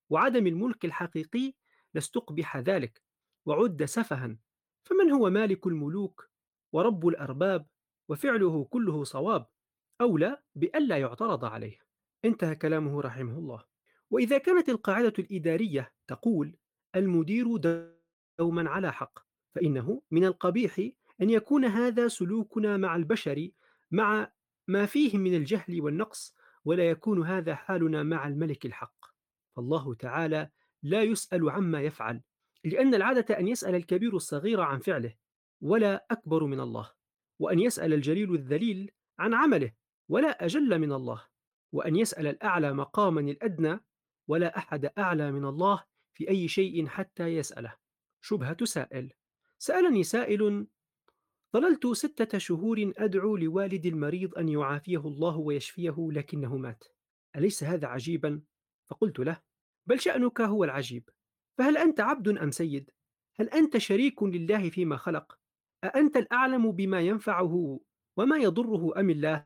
وعدم الملك الحقيقي لاستقبح ذلك وعد سفها. فمن هو مالك الملوك؟ ورب الأرباب وفعله كله صواب. أولى بألا يعترض عليه. انتهى كلامه رحمه الله. وإذا كانت القاعدة الإدارية تقول المدير دوما على حق فإنه من القبيح أن يكون هذا سلوكنا مع البشر مع ما فيهم من الجهل والنقص ولا يكون هذا حالنا مع الملك الحق. فالله تعالى لا يسأل عما يفعل لأن العادة أن يسأل الكبير الصغير عن فعله ولا أكبر من الله. وأن يسأل الجليل الذليل عن عمله. ولا أجل من الله وأن يسأل الأعلى مقاما الأدنى ولا أحد أعلى من الله في أي شيء حتى يسأله شبهة سائل سألني سائل ظللت ستة شهور أدعو لوالدي المريض أن يعافيه الله ويشفيه لكنه مات أليس هذا عجيبا؟ فقلت له بل شأنك هو العجيب فهل أنت عبد أم سيد؟ هل أنت شريك لله فيما خلق؟ أأنت الأعلم بما ينفعه وما يضره أم الله؟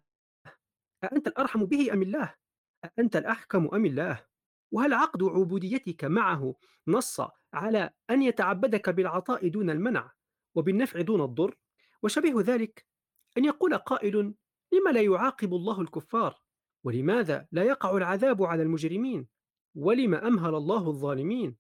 أأنت الأرحم به أم الله؟ أأنت الأحكم أم الله؟ وهل عقد عبوديتك معه نص على أن يتعبدك بالعطاء دون المنع وبالنفع دون الضر؟ وشبيه ذلك أن يقول قائل لم لا يعاقب الله الكفار؟ ولماذا لا يقع العذاب على المجرمين؟ ولم أمهل الله الظالمين؟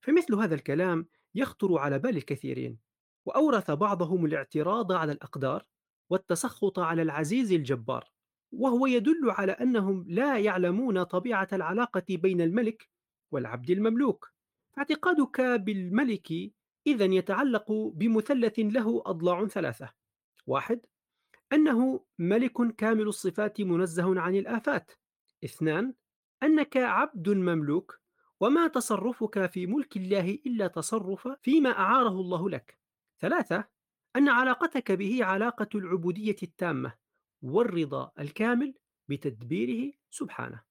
فمثل هذا الكلام يخطر على بال الكثيرين وأورث بعضهم الاعتراض على الأقدار والتسخط على العزيز الجبار وهو يدل على أنهم لا يعلمون طبيعة العلاقة بين الملك والعبد المملوك. فاعتقادك بالملك إذا يتعلق بمثلث له أضلاع ثلاثة. واحد أنه ملك كامل الصفات منزه عن الآفات. اثنان أنك عبد مملوك وما تصرفك في ملك الله إلا تصرف فيما أعاره الله لك. ثلاثة أن علاقتك به علاقة العبودية التامة. والرضا الكامل بتدبيره سبحانه.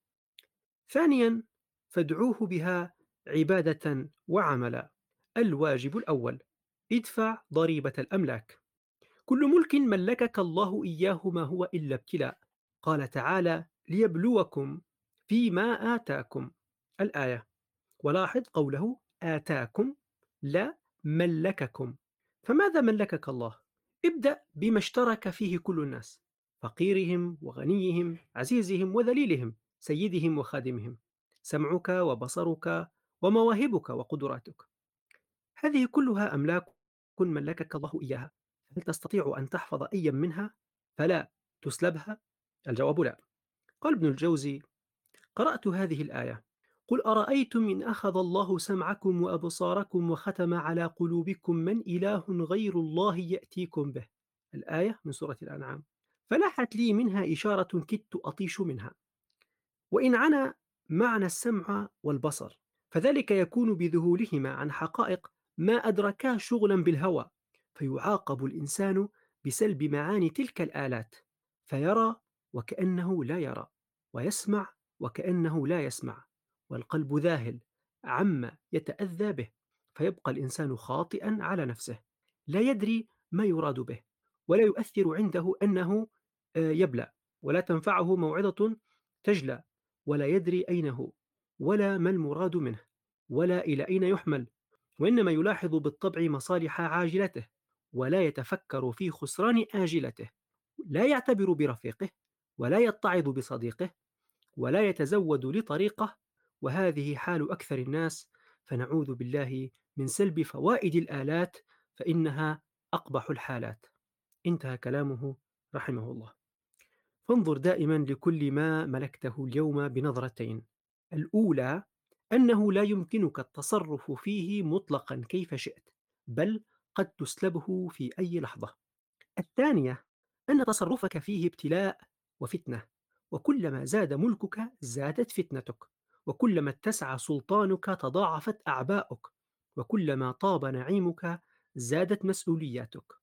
ثانيا فادعوه بها عبادة وعملا الواجب الأول ادفع ضريبة الأملاك. كل ملك ملكك الله إياه ما هو إلا ابتلاء. قال تعالى ليبلوكم فيما آتاكم. الآية ولاحظ قوله آتاكم لا ملككم. فماذا ملكك الله؟ ابدأ بما اشترك فيه كل الناس. فقيرهم وغنيهم عزيزهم وذليلهم سيدهم وخادمهم. سمعك وبصرك ومواهبك وقدراتك. هذه كلها أملاك ملكك الله إياها. هل تستطيع أن تحفظ أيا منها؟ فلا. تسلبها؟ الجواب لا. قال ابن الجوزي قرأت هذه الآية. قل أرأيتم إن أخذ الله سمعكم وأبصاركم وختم على قلوبكم من إله غير الله يأتيكم به. الآية من سورة الأنعام. فلاحت لي منها إشارة كدت أطيش منها. وإن عنا معنى السمع والبصر فذلك يكون بذهولهما عن حقائق ما أدركا شغلا بالهوى فيعاقب الإنسان بسلب معاني تلك الآلات فيرى وكأنه لا يرى ويسمع وكأنه لا يسمع والقلب ذاهل عما يتأذى به فيبقى الإنسان خاطئا على نفسه لا يدري ما يراد به ولا يؤثر عنده أنه يبلى ولا تنفعه موعظة تجلى ولا يدري أين هو ولا ما المراد منه ولا إلى أين يحمل وإنما يلاحظ بالطبع مصالح عاجلته ولا يتفكر في خسران آجلته لا يعتبر برفيقه ولا يتعظ بصديقه ولا يتزود لطريقه وهذه حال أكثر الناس فنعوذ بالله من سلب فوائد الآلات فإنها أقبح الحالات. انتهى كلامه رحمه الله. فانظر دائما لكل ما ملكته اليوم بنظرتين. الأولى أنه لا يمكنك التصرف فيه مطلقا كيف شئت بل قد تسلبه في أي لحظة. الثانية أن تصرفك فيه ابتلاء وفتنة وكلما زاد ملكك زادت فتنتك وكلما اتسع سلطانك تضاعفت أعباؤك وكلما طاب نعيمك زادت مسؤولياتك.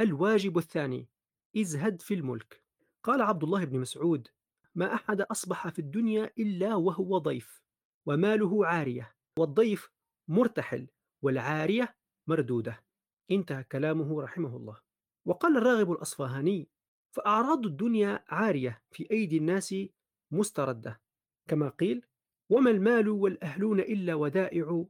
الواجب الثاني ازهد في الملك. قال عبد الله بن مسعود ما أحد أصبح في الدنيا إلا وهو ضيف وماله عارية والضيف مرتحل والعارية مردودة. انتهى كلامه رحمه الله. وقال الراغب الأصفهاني فأعراض الدنيا عارية في أيدي الناس مستردة كما قيل وما المال والأهلون إلا ودائع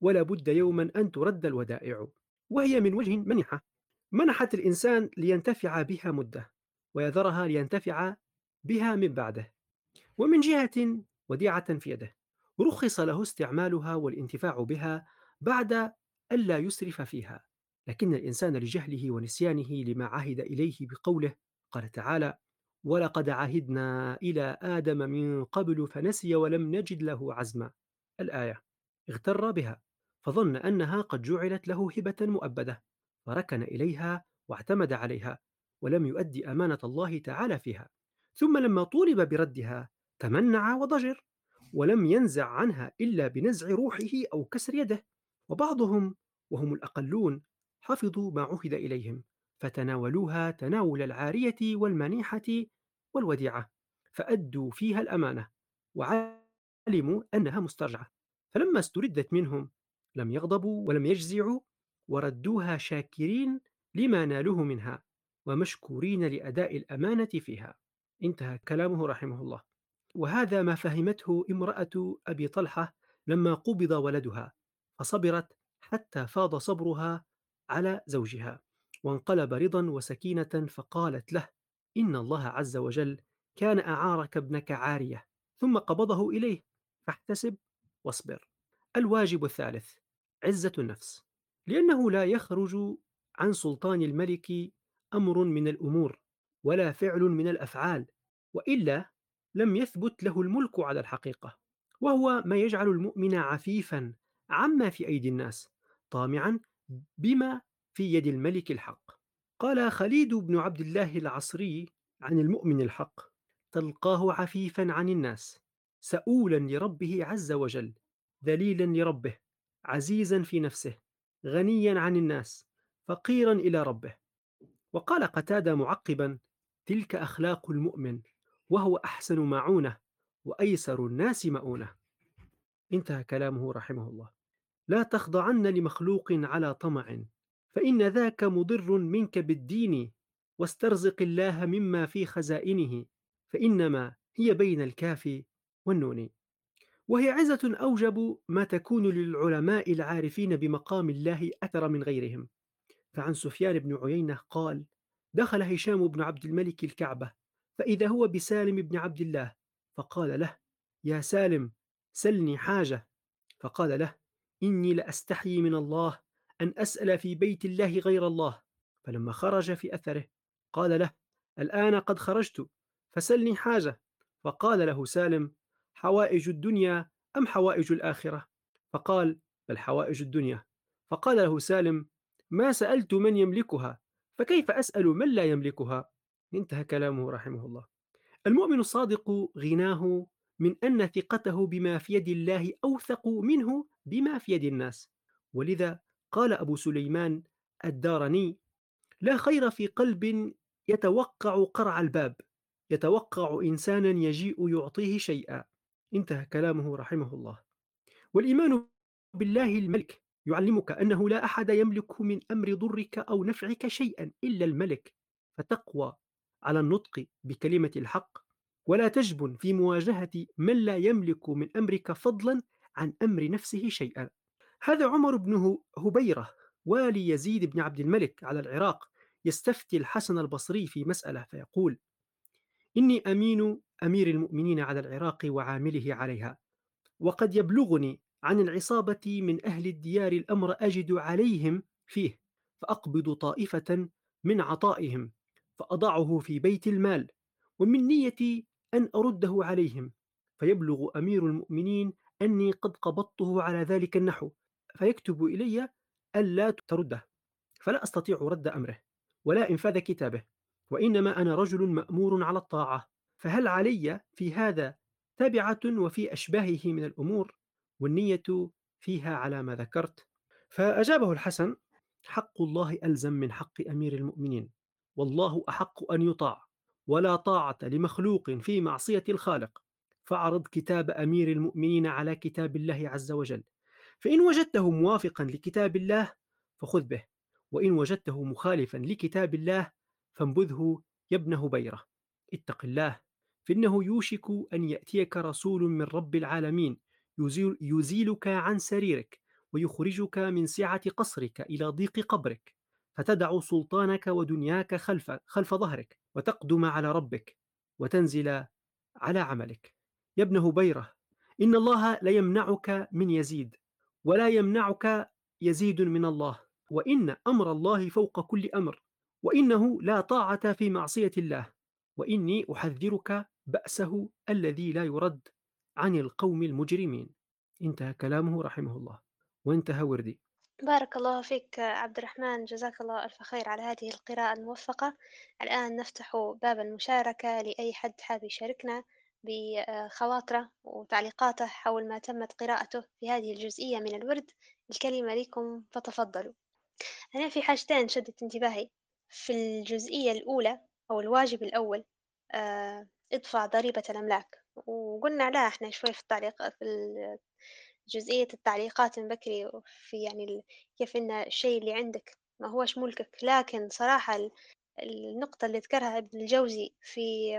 ولا بد يوما أن ترد الودائع. وهي من وجه منحة منحت الإنسان لينتفع بها مدة. ويذرها لينتفع بها من بعده ومن جهة وديعة في يده رخص له استعمالها والانتفاع بها بعد ألا يسرف فيها لكن الإنسان لجهله ونسيانه لما عهد إليه بقوله قال تعالى ولقد عهدنا إلى آدم من قبل فنسي ولم نجد له عزما الآية اغتر بها فظن أنها قد جعلت له هبة مؤبدة فركن إليها واعتمد عليها ولم يؤدي أمانة الله تعالى فيها. ثم لما طولب بردها تمنع وضجر ولم ينزع عنها إلا بنزع روحه أو كسر يده. وبعضهم وهم الأقلون حفظوا ما عهد إليهم فتناولوها تناول العارية والمنيحة والوديعة فأدوا فيها الأمانة وعلموا أنها مسترجعة. فلما استردت منهم لم يغضبوا ولم يجزعوا وردوها شاكرين لما نالوه منها. ومشكورين لأداء الأمانة فيها. انتهى كلامه رحمه الله. وهذا ما فهمته امرأة أبي طلحة لما قبض ولدها فصبرت حتى فاض صبرها على زوجها وانقلب رضا وسكينة فقالت له إن الله عز وجل كان أعارك ابنك عارية ثم قبضه إليه فاحتسب واصبر. الواجب الثالث عزة النفس. لأنه لا يخرج عن سلطان الملك أمر من الأمور ولا فعل من الأفعال وإلا لم يثبت له الملك على الحقيقة وهو ما يجعل المؤمن عفيفا عما في أيدي الناس طامعا بما في يد الملك الحق. قال خليد بن عبد الله العصري عن المؤمن الحق تلقاه عفيفا عن الناس سؤولا لربه عز وجل ذليلا لربه عزيزا في نفسه غنيا عن الناس فقيرا إلى ربه. وقال قتادة معقبا تلك أخلاق المؤمن وهو أحسن معونة وأيسر الناس مؤونة. انتهى كلامه رحمه الله. لا تخضعن لمخلوق على طمع فإن ذاك مضر منك بالدين واسترزق الله مما في خزائنه فإنما هي بين الكاف والنون. وهي عزة أوجب ما تكون للعلماء العارفين بمقام الله أثر من غيرهم. فعن سفيان بن عيينة قال دخل هشام بن عبد الملك الكعبة فإذا هو بسالم بن عبد الله فقال له يا سالم سلني حاجة. فقال له إني لأستحيي من الله أن أسأل في بيت الله غير الله. فلما خرج في أثره قال له الآن قد خرجت فسلني حاجة. فقال له سالم حوائج الدنيا أم حوائج الآخرة؟ فقال بل حوائج الدنيا. فقال له سالم ما سألت من يملكها؟ فكيف أسأل من لا يملكها؟ انتهى كلامه رحمه الله. المؤمن الصادق غناه من أن ثقته بما في يد الله أوثق منه بما في يد الناس. ولذا قال أبو سليمان الدارني لا خير في قلب يتوقع قرع الباب يتوقع إنسانا يجيء يعطيه شيئا. انتهى كلامه رحمه الله. والإيمان بالله الملك يعلمك أنه لا أحد يملك من أمر ضرك أو نفعك شيئا إلا الملك. فتقوى على النطق بكلمة الحق. ولا تجبن في مواجهة من لا يملك من أمرك فضلا عن أمر نفسه شيئا. هذا عمر بن هبيرة والي يزيد بن عبد الملك على العراق يستفتي الحسن البصري في مسألة فيقول إني أمين أمير المؤمنين على العراق وعامله عليها وقد يبلغني عن العصابة من أهل الديار الأمر أجد عليهم فيه فأقبض طائفة من عطائهم فأضعه في بيت المال ومن نيتي أن أرده عليهم فيبلغ أمير المؤمنين أني قد قبضته على ذلك النحو فيكتب إلي ألا ترده فلا أستطيع رد أمره ولا إنفاذ كتابه وإنما أنا رجل مأمور على الطاعة فهل علي في هذا تبعة وفي أشباهه من الأمور؟ والنية فيها على ما ذكرت. فأجابه الحسن حق الله ألزم من حق أمير المؤمنين والله أحق أن يطاع ولا طاعة لمخلوق في معصية الخالق فأعرض كتاب أمير المؤمنين على كتاب الله عز وجل. فإن وجدته موافقا لكتاب الله فخذ به وإن وجدته مخالفا لكتاب الله فانبذه يا ابن هبيرة اتق الله فإنه يوشك أن يأتيك رسول من رب العالمين يزيل يزيلك عن سريرك ويخرجك من سعة قصرك إلى ضيق قبرك فتدع سلطانك ودنياك خلف خلف ظهرك وتقدم على ربك وتنزل على عملك. يا ابن هبيرة إن الله لا يمنعك من يزيد ولا يمنعك يزيد من الله وإن أمر الله فوق كل أمر وإنه لا طاعة في معصية الله وإني أحذرك بأسه الذي لا يرد. عن القوم المجرمين. انتهى كلامه رحمه الله. وانتهى وردي. بارك الله فيك عبد الرحمن. جزاك الله ألف خير على هذه القراءة الموفقة. الآن نفتح باب المشاركة لأي حد حاب يشاركنا بخواطره وتعليقاته حول ما تمت قراءته في هذه الجزئية من الورد. الكلمة لكم فتفضلوا. أنا في حاجتين شدت انتباهي. في الجزئية الأولى أو الواجب الأول آه، ادفع ضريبة الأملاك. وقلنا لا إحنا شوي في التعليق في جزئية التعليقات من بكري في يعني. كيف إن الشيء اللي عندك ما هوش ملكك لكن صراحة ال... النقطة اللي ذكرها ابن الجوزي في.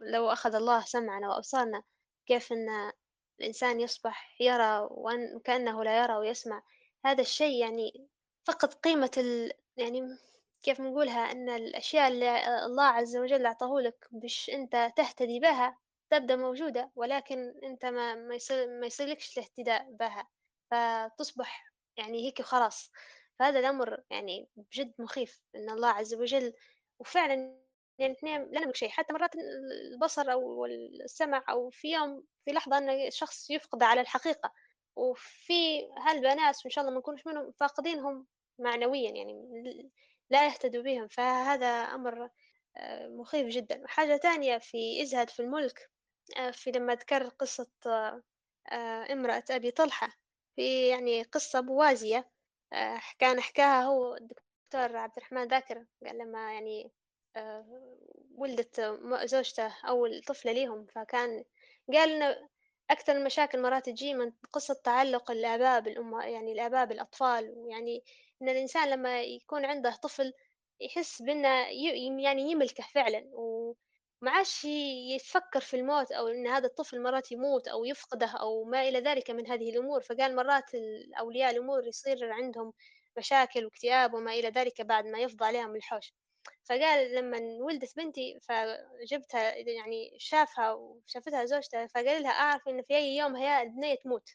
لو أخذ الله سمعنا وأبصارنا كيف إن الإنسان يصبح يرى وأن كأنه لا يرى ويسمع هذا الشيء يعني فقد قيمة ال... يعني كيف نقولها أن الأشياء اللي الله عز وجل أعطاه لك بش أنت تهتدي بها تبدأ موجودة ولكن أنت ما ما يصير ما يصيرلكش الاهتداء بها فتصبح يعني هيك وخلاص. فهذا الأمر يعني بجد مخيف إن الله عز وجل وفعلا يعني اثنين لا نملك شيء. حتى مرات البصر أو السمع أو في يوم في لحظة أن الشخص يفقد على الحقيقة. وفي هالبناس وإن شاء الله ما نكونش منهم فاقدينهم معنويا يعني لا يهتدوا بهم. فهذا أمر آه، مخيف جدا. وحاجة تانية في ازهد في الملك في لما ذكر قصة آه، امرأة أبي طلحة في يعني قصة موازية كان حكاها هو الدكتور عبد الرحمن ذاكر قال لما يعني ولدت زوجته أول طفلة ليهم فكان قال إنه أكثر المشاكل مرات تجي من قصة تعلق الآباء بالأم يعني الآباء بالأطفال ويعني إن الإنسان لما يكون عنده طفل يحس بأنه يعني يملكه فعلا وما عادش يتفكر في الموت أو إن هذا الطفل مرات يموت أو يفقده أو ما إلى ذلك من هذه الأمور فقال مرات أولياء الأمور يصير عندهم مشاكل واكتئاب وما إلى ذلك بعد ما يفضى عليهم الحوش. فقال لما ولدت بنتي فجبتها يعني شافها وشافتها زوجته فقال لها أعرف إن في أي يوم هي البنية تموت.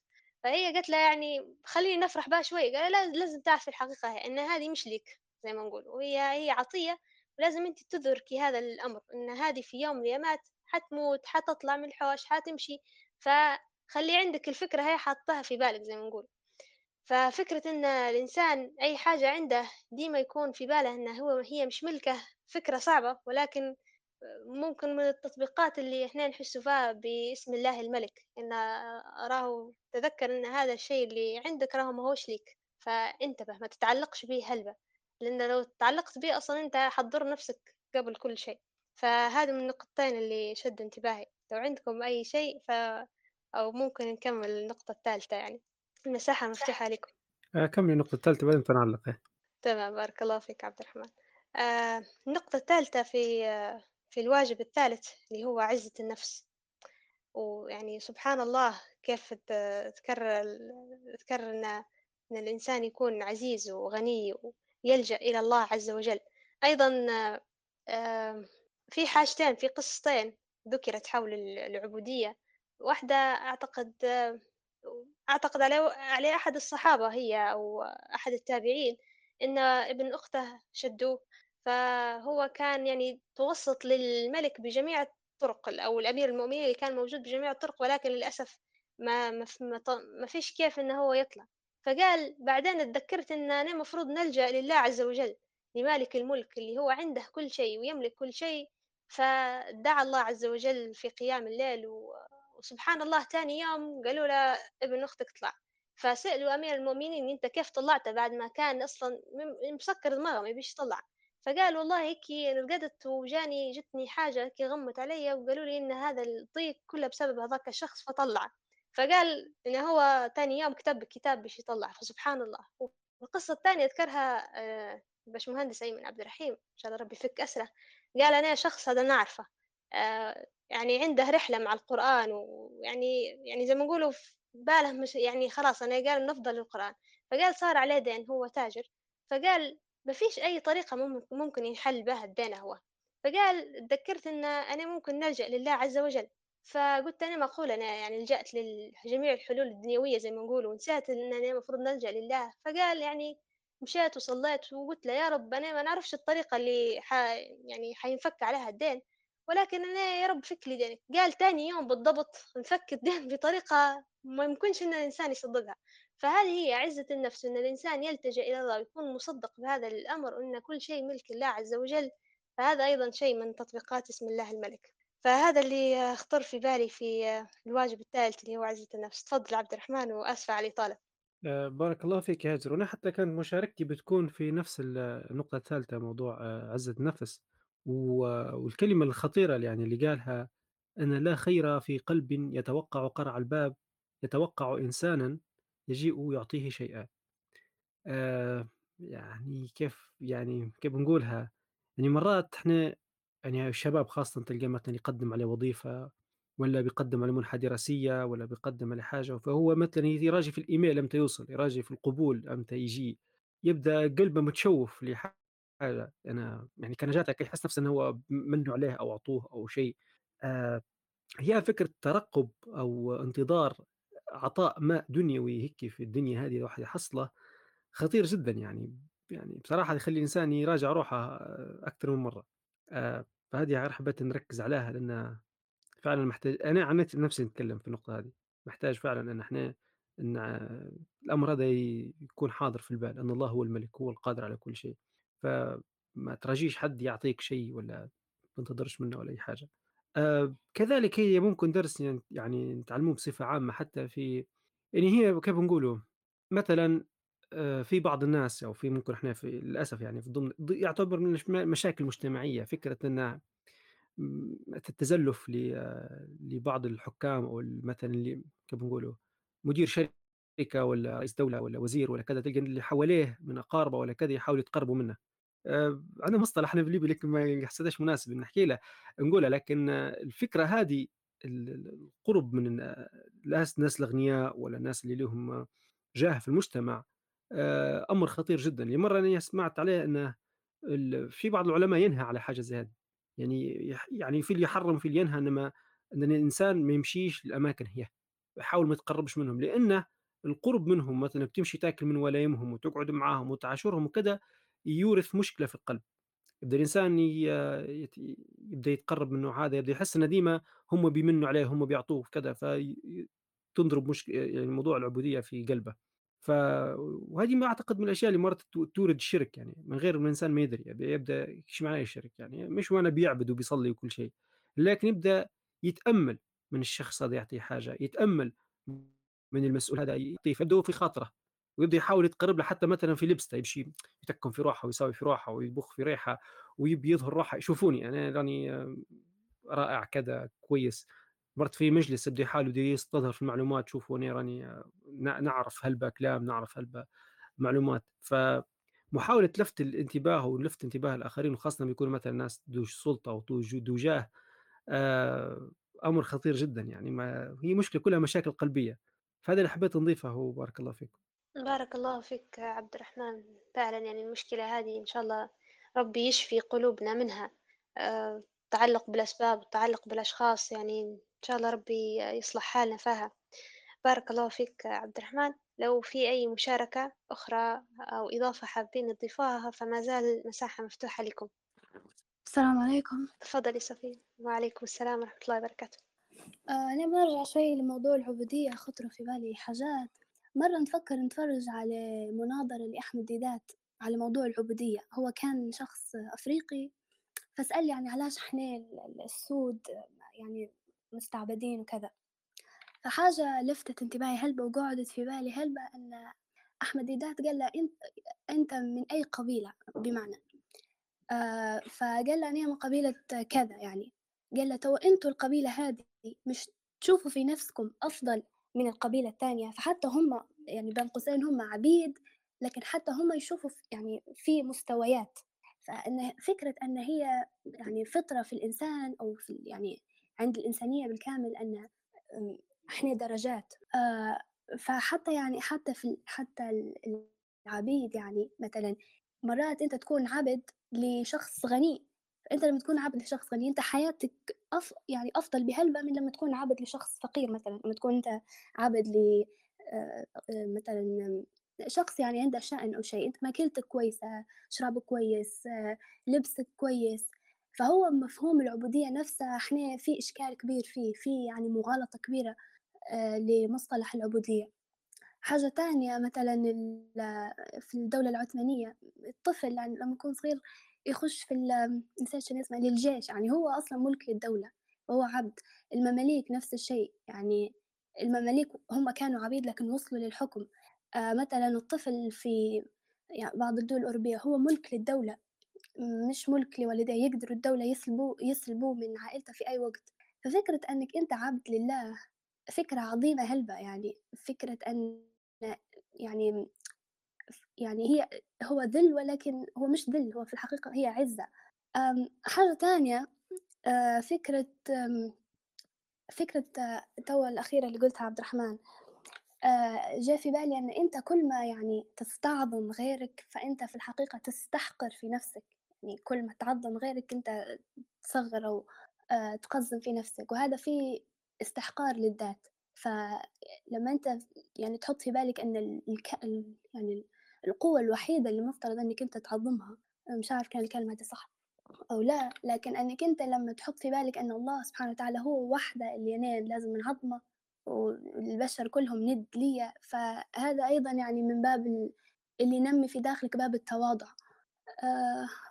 فهي قالت له يعني خليني نفرح بها شوي قال لا لازم تعرفي الحقيقة هي إن هذه مش لك زي ما نقول. وهي هي عطية ولازم أنت تدركي هذا الأمر إن هذه في يوم من الأيامات حتموت حتطلع من الحوش حتمشي. فخلي عندك الفكرة هي حاطها في بالك زي ما نقول. ففكرة إن الإنسان أي حاجة عنده ديما يكون في باله إنه هو هي مش ملكة فكرة صعبة. ولكن ممكن من التطبيقات اللي إحنا نحس فيها باسم الله الملك إن راه تذكر إن هذا الشيء اللي عندك راه ما هوش ليك. فانتبه ما تتعلقش به هلبة لأن لو تعلقت به أصلا أنت حتضر نفسك قبل كل شيء. فهذا من النقطتين اللي شد انتباهي. لو عندكم أي شيء ف أو ممكن نكمل النقطة الثالثة يعني. المساحة مفتوحة لكم. آه كمل النقطة الثالثة بعدين تنعلق. تمام بارك الله فيك عبد الرحمن. آه النقطة الثالثة في آه في الواجب الثالث اللي هو عزة النفس. ويعني سبحان الله كيف تكرر تكرر إن الإنسان يكون عزيز وغني ويلجأ إلى الله عز وجل. أيضا آه في حاجتين في قصتين ذكرت حول العبودية. واحدة أعتقد أعتقد على أحد الصحابة هي أو أحد التابعين إن ابن أخته شدوه. فهو كان يعني توسط للملك بجميع الطرق أو الأمير المؤمنين اللي كان موجود بجميع الطرق ولكن للأسف ما ما, فيش كيف إنه هو يطلع. فقال بعدين اتذكرت إن أنا المفروض نلجأ لله عز وجل لمالك الملك اللي هو عنده كل شيء ويملك كل شيء فدعا الله عز وجل في قيام الليل و وسبحان الله تاني يوم قالوا له ابن أختك طلع فسألوا أمير المؤمنين أنت كيف طلعته بعد ما كان أصلا مسكر دماغه ما يبيش يطلع؟ فقال والله هيك رقدت وجاني جتني حاجة هيك غمت علي وقالوا لي إن هذا الضيق كله بسبب هذاك الشخص فطلع. فقال إن هو تاني يوم كتب كتاب باش يطلع فسبحان الله. والقصة الثانية ذكرها آه، باش مهندس أيمن عبد الرحيم إن شاء الله ربي يفك أسره. قال أنا شخص هذا نعرفه آه، يعني عنده رحلة مع القرآن ويعني يعني زي ما نقولوا باله مش يعني خلاص أنا قال نفضل للقرآن. فقال صار عليه دين هو تاجر. فقال ما فيش أي طريقة مم- ممكن ينحل بها الدين هو. فقال تذكرت إن أنا ممكن نلجأ لله عز وجل. فقلت أنا معقول أنا يعني لجأت لجميع الحلول الدنيوية زي ما نقول ونسيت إن أنا المفروض نلجأ لله. فقال يعني مشيت وصليت وقلت له يا رب أنا ما نعرفش الطريقة اللي ح يعني حينفك عليها الدين ولكن أنا يا رب فك لي دينك. قال تاني يوم بالضبط انفك الدين بطريقة ما يمكنش إن الإنسان يصدقها. فهذه هي عزة النفس إن الإنسان يلتجئ إلى الله ويكون مصدق بهذا الأمر وإن كل شيء ملك الله عز وجل. فهذا أيضا شيء من تطبيقات اسم الله الملك. فهذا اللي خطر في بالي في الواجب الثالث اللي هو عزة النفس. تفضل عبد الرحمن وأسفة على الإطالة. آه، بارك الله فيك يا هاجر وأنا حتى كانت مشاركتي بتكون في نفس ال- النقطة الثالثة موضوع آه، عزة النفس. والكلمة الخطيرة يعني اللي قالها أن لا خير في قلب يتوقع قرع الباب يتوقع إنسانا يجيء يعطيه شيئا. آه، يعني كيف يعني كيف نقولها يعني مرات إحنا يعني الشباب خاصة تلقاه مثلا يقدم على وظيفة ولا بيقدم على منحة دراسية ولا بيقدم على حاجة فهو مثلا يراجع في الإيميل أمتى يوصل يراجع في القبول أمتى يجي يبدأ قلبه متشوف لحاجة. أنا يعني كان جاتك يحس نفسه أنه هو منوا عليه أو أعطوه أو شيء. آه هي فكرة ترقب أو انتظار عطاء ما دنيوي هيك في الدنيا هذه الواحد يحصله خطير جدًا يعني، يعني بصراحة يخلّي الإنسان يراجع روحه أكتر من مرّة، آآ، فهذه حبيت نركّز عليها لأنها فعلًا محتاج أنا عن نفس نفسي نتكلّم في النقطة هذه، محتاج فعلًا إن إحنا إن آه، الأمر هذا يكون حاضر في البال، أن الله هو الملك، هو القادر على كل شيء، فما تراجيش حد يعطيك شيء والّا ما تنتظرش منه ولا أي حاجة. آآ، كذلك هي ممكن درس يعني نتعلموه بصفة عامة حتى في يعني هي كيف نقولوا مثلًا آآ في بعض الناس أو في ممكن إحنا في للأسف يعني في ضمن يعتبر من مشاكل مجتمعية فكرة إن م التزلُّف لبعض الحكام ال مثلًا اللي كيف نقولوا مدير شركة والّا رئيس دولة والّا وزير والّا كذا، تلقى اللي حواليه من أقاربه والّا كذا يحاولوا يتقربوا منه. آآ عندنا مصطلح إحنا بالليبي لكن ما حسيتهاش مناسب إن نحكي له نقولها، لكن آه، الفكرة هذه ال ال القُرب من ال الناس الأغنياء والّا الناس اللي ليهم جاه في المجتمع، آآ أمر خطير جدًا. لمرّة أنا سمعت عليه ال في بعض العلماء ينهى على حاجة زي هذه، يعني يعني في اللي يحرّم وفي اللي ينهى إنما إن الإنسان ما يمشيش لأماكن هي، يحاول ما يتقرّبش منهم، لأنه القُرب منهم مثلًا بتمشي تاكل من ولايمهم وتقعد معاهم وتعاشرهم وكذا، يورث مشكلة في القلب. يبدأ الإنسان ي يت يبدأ يتقرّب من النوع هذا، يبدأ يحس إن ديما هم بيمنّوا عليه، هم بيعطوه كذا، في تنضرب مشك يعني موضوع العبودية في قلبه. ف وهذه ما أعتقد من الأشياء اللي مرات تورد الشرك يعني، من غير ما الإنسان ما يدري، يب يبدأ إيش معناه الشرك يعني، مش معناه بيعبد وبيصلي وكل شيء، لكن يبدأ يتأمّل من الشخص هذا يعطيه حاجة، يتأمّل من المسؤول هذا يعطيه، فيبدأ هو في خاطره، ويبدأ يحاول يتقرّب له حتى مثلًا في لبسته، يمشي يتكّن في روحه ويساوي في روحه ويبُخ في ريحة ويبي يظهر روحه، شوفوني أنا راني رائع كذا كويس، مرّت في مجلس بده يحاول يستظهر في المعلومات، شوفوا أنا راني ن نعرف هلبا كلام، نعرف هلبا معلومات، فمحاولة لفت الانتباه ولفت انتباه الآخرين وخاصةً لمّا يكونوا مثلًا ناس ذو سُلطة ذو جاه، آآ أمر خطير جدًا يعني ما هي مشكلة كلها مشاكل قلبية، فهذا اللي حبيت نضيفه وبارك الله فيكم. بارك الله فيك عبد الرحمن. فعلا يعني المشكلة هذه إن شاء الله ربي يشفي قلوبنا منها آه، التعلق بالأسباب والتعلق بالأشخاص يعني شاء الله ربي يصلح حالنا فيها. بارك الله فيك عبد الرحمن. لو في أي مشاركة أخرى أو إضافة حابين تضيفوها فما زال المساحة مفتوحة لكم. السلام عليكم. تفضلي صفية. وعليكم السلام ورحمة الله وبركاته. آه أنا برجع شوي لموضوع العبودية خطروا في بالي حاجات. مرة نفكر نتفرج على مناظرة لأحمد ديدات على موضوع العبودية. هو كان شخص أفريقي. فسأل يعني علاش إحنا ال- السود يعني مستعبدين وكذا. فحاجة لفتت انتباهي هلبة وقعدت في بالي هلبة أن أحمد ديدات قال له أنت أنت من أي قبيلة بمعنى؟ آه فقال له أنا من قبيلة كذا يعني. قال له تو أنتوا القبيلة هذه مش تشوفوا في نفسكم أفضل من القبيلة الثانية؟ فحتى هم يعني بين قوسين هم عبيد لكن حتى هم يشوفوا يعني في مستويات. فإن فكرة أن هي يعني فطرة في الإنسان أو في يعني عند الإنسانية بالكامل أن إحنا درجات. آه، فحتى يعني حتى في حتى العبيد يعني مثلا مرات أنت تكون عبد لشخص غني. أنت لما تكون عبد لشخص غني أنت حياتك أف يعني أفضل بهلبة من لما تكون عبد لشخص فقير مثلا. لما تكون أنت عبد ل آه، آه، مثلا شخص يعني عنده شأن أو شيء أنت ماكلتك كويسة شرابك كويس لبسك كويس فهو مفهوم العبودية نفسها إحنا في إشكال كبير فيه في يعني مغالطة كبيرة آه، لمصطلح العبودية. حاجة تانية مثلا في الدولة العثمانية الطفل يعني لما يكون صغير يخش في نسيت شنو اسمه للجيش يعني هو أصلا ملك للدولة هو عبد. المماليك نفس الشيء يعني المماليك هم كانوا عبيد لكن وصلوا للحكم. آه مثلا الطفل في يعني بعض الدول الأوروبية هو ملك للدولة. مش ملك لوالديه يقدروا الدولة يسلبوه يسلبوه من عائلته في أي وقت. ففكرة أنك أنت عبد لله فكرة عظيمة هلبة يعني فكرة أن يعني يعني هي هو ذل ولكن هو مش ذل هو في الحقيقة هي عزة. حاجة تانية آه، فكرة فكرة توا الأخيرة اللي قلتها عبد الرحمن. آه، جاء في بالي أن أنت كل ما يعني تستعظم غيرك فأنت في الحقيقة تستحقر في نفسك. يعني كل ما تعظم غيرك أنت تصغر أو آه، تقزم في نفسك وهذا في استحقار للذات. فلما أنت يعني تحط في بالك أن الك... يعني القوة الوحيدة اللي مفترض أنك أنت تعظمها مش عارف كان الكلمة دي صح أو لا لكن أنك أنت لما تحط في بالك أن الله سبحانه وتعالى هو وحدة اللي أنا لازم نعظمه والبشر كلهم ند لي فهذا أيضا يعني من باب اللي ينمي في داخلك باب التواضع.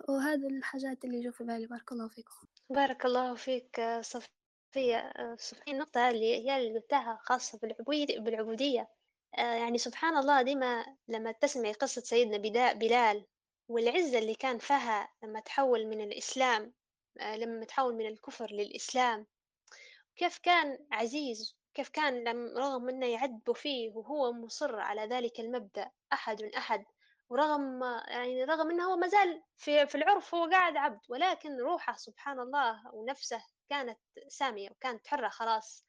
وهذا الحاجات اللي جو في بالي. بارك الله فيكم بارك الله فيك صفية. صفية النقطة اللي هي اللي قلتها خاصة بالعبودية آه يعني سبحان الله ديما لما تسمعي قصة سيدنا بلال والعزة اللي كان فيها لما تحول من الإسلام آه لما تحول من الكفر للإسلام كيف كان عزيز كيف كان رغم أنه يعذبوا فيه وهو مصر على ذلك المبدأ أحد أحد. ورغم يعني رغم أنه هو مازال في, في العرف هو قاعد عبد ولكن روحه سبحان الله ونفسه كانت سامية وكانت حرة خلاص.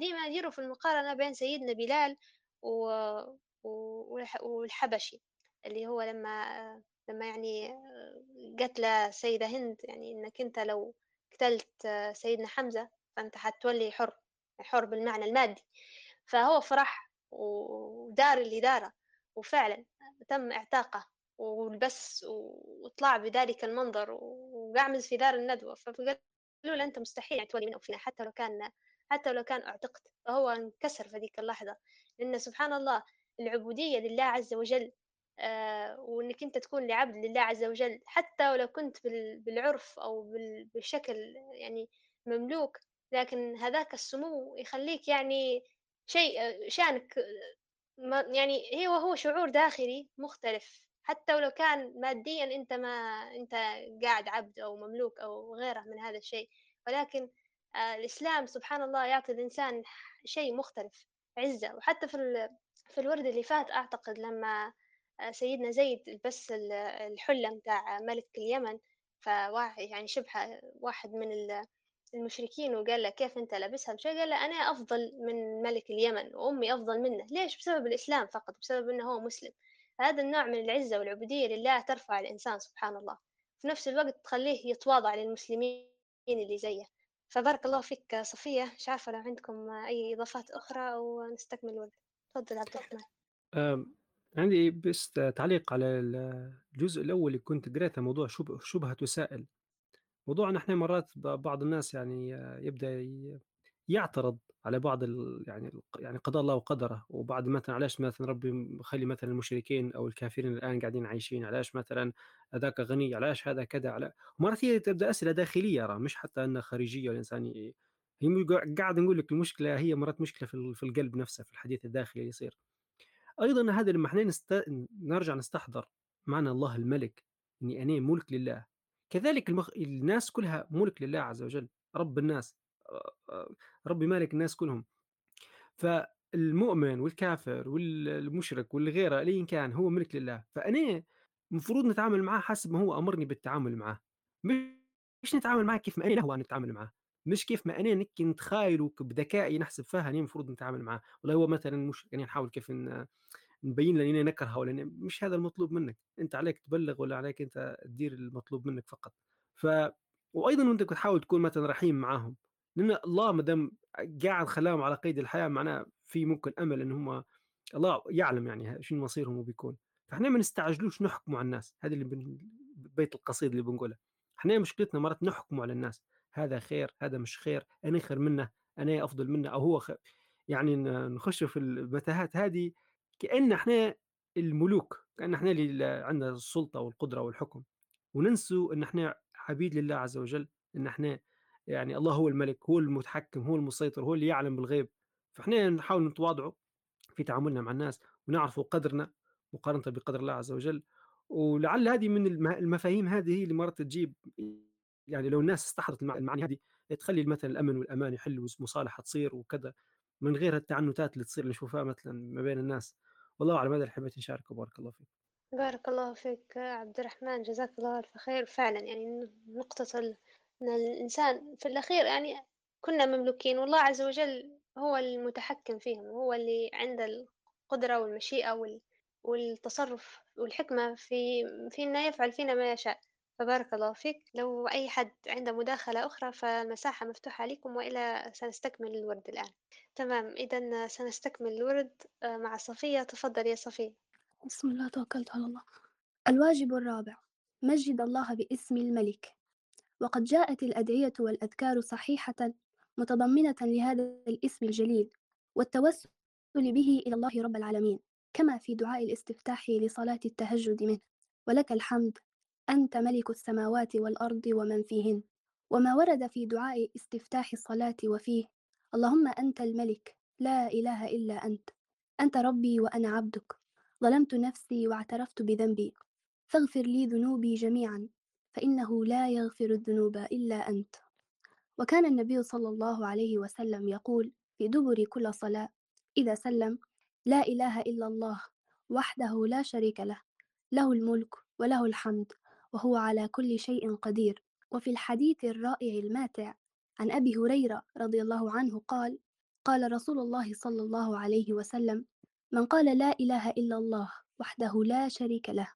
ديما يديروا في المقارنة بين سيدنا بلال و... والحبشي اللي هو لما لما يعني قتل سيدة هند يعني إنك أنت لو قتلت سيدنا حمزة فأنت حتولي حر حر بالمعنى المادي. فهو فرح ودار اللي داره. وفعلا تم إعتاقه ولبس وطلع بذلك المنظر وقعمز في دار الندوة. فقالوا له أنت مستحيل يعني تولي منه فينا حتى لو كان حتى لو كان اعتقد فهو انكسر في ذيك اللحظة. لأن سبحان الله العبودية لله عز وجل آه وإنك أنت تكون لعبد لله عز وجل حتى ولو كنت بالعرف أو بالشكل يعني مملوك لكن هذاك السمو يخليك يعني شيء شأنك يعني هو هو شعور داخلي مختلف. حتى ولو كان ماديا أنت ما أنت قاعد عبد أو مملوك أو غيره من هذا الشيء. ولكن آه، الإسلام سبحان الله يعطي الإنسان شيء مختلف عزة. وحتى في في الورد اللي فات أعتقد لما آه، سيدنا زيد لبس الحلة متاع ملك اليمن فواحد يعني شبه واحد من المشركين وقال له كيف أنت لابسها بشيء قال له أنا أفضل من ملك اليمن وأمي أفضل منه. ليش؟ بسبب الإسلام فقط بسبب أنه هو مسلم. هذا النوع من العزة والعبودية لله ترفع الإنسان سبحان الله. في نفس الوقت تخليه يتواضع للمسلمين اللي زيه. فبارك الله فيك صفية. مش عارفة لو عندكم أي إضافات أخرى أو نستكمل الوقت تفضل عبد الرحمن. عندي بس تعليق على الجزء الأول اللي كنت قريته موضوع شبهة وسائل. موضوع إحنا مرات بعض الناس يعني يبدأ يعترض على بعض يعني يعني قضاء الله وقدره وبعد مثلا علاش مثلا ربي مخلي مثلا المشركين أو الكافرين الآن قاعدين عايشين؟ علاش مثلا هذاك غني؟ علاش هذا كذا؟ على مرات هي تبدأ أسئلة داخلية راه مش حتى إنها خارجية الانسان هي قاعد نقول لك المشكلة هي مرات مشكلة في القلب نفسه في الحديث الداخلي اللي يصير. أيضا هذا لما إحنا نست... نرجع نستحضر معنى الله الملك إني أنا ملك لله. كذلك المخ... الناس كلها ملك لله عز وجل رب الناس ربي مالك الناس كلهم. فالمؤمن والكافر والمشرك والغيره ايا كان هو ملك لله. فأنا المفروض نتعامل معاه حسب ما هو أمرني بالتعامل معاه. مش نتعامل معاه كيف ما أنا أن نتعامل معاه. مش كيف ما أنا نكي نتخايل بذكائي نحسب فيها أني المفروض نتعامل معاه. والله هو مثلا مش يعني نحاول كيف نبين له اني نكرهه ولا مش هذا المطلوب منك. أنت عليك تبلغ ولا عليك أنت تدير المطلوب منك فقط. ف وأيضا وأنت بتحاول تكون مثلا رحيم معاهم. لأن الله ما دام قاعد خلاهم على قيد الحياة معناه في ممكن أمل إن هم الله يعلم يعني شنو مصيرهم وبيكون. فإحنا ما نستعجلوش نحكموا على الناس. هذا اللي بن... بيت القصيد اللي بنقوله. إحنا مشكلتنا مرات نحكموا على الناس. هذا خير هذا مش خير أنا خير منه أنا أفضل منه أو هو خير يعني نخش في المتاهات هذه كأن إحنا الملوك كأن إحنا اللي عندنا السلطة والقدرة والحكم. وننسوا إن إحنا عبيد لله عز وجل إن إحنا يعني الله هو الملك هو المتحكم هو المسيطر هو اللي يعلم بالغيب. فإحنا نحاول نتواضعوا في تعاملنا مع الناس ونعرفوا قدرنا مقارنة بقدر الله عز وجل. ولعل هذه من المفاهيم هذه اللي مرات تجيب يعني لو الناس استحضرت المعاني هذه تخلي مثلا الأمن والأمان يحل والمصالحة تصير وكذا. من غير التعنتات اللي تصير نشوفها مثلا ما بين الناس. والله أعلم هذا اللي حبيت نشاركه بارك الله فيك بارك الله فيك عبد الرحمن جزاك الله ألف خير فعلا يعني نقطة. أن الإنسان في الأخير يعني كنا مملوكين والله عز وجل هو المتحكم فيهم هو اللي عنده القدرة والمشيئة وال... والتصرف والحكمة في في يفعل فينا ما يشاء فبارك الله فيك. لو أي حد عنده مداخلة أخرى فالمساحة مفتوحة لكم وإلا سنستكمل الورد الآن. تمام إذا سنستكمل الورد آه، مع صفية. تفضل يا صفية. بسم الله توكلت على الله. الواجب الرابع مجد الله باسم الملك. وقد جاءت الأدعية والأذكار صحيحة متضمنة لهذا الاسم الجليل والتوسل به إلى الله رب العالمين كما في دعاء الاستفتاح لصلاة التهجد منه. ولك الحمد. أنت ملك السماوات والأرض ومن فيهن وما ورد في دعاء استفتاح الصلاة وفيه. اللهم أنت الملك لا إله إلا أنت. أنت ربي وأنا عبدك. ظلمت نفسي واعترفت بذنبي. فاغفر لي ذنوبي جميعا فإنه لا يغفر الذنوب إلا أنت. وكان النبي صلى الله عليه وسلم يقول في دبر كل صلاة إذا سلم لا إله إلا الله وحده لا شريك له له الملك وله الحمد. وهو على كل شيء قدير. وفي الحديث الرائع الماتع عن أبي هريرة رضي الله عنه قال قال رسول الله صلى الله عليه وسلم من قال لا إله إلا الله وحده لا شريك له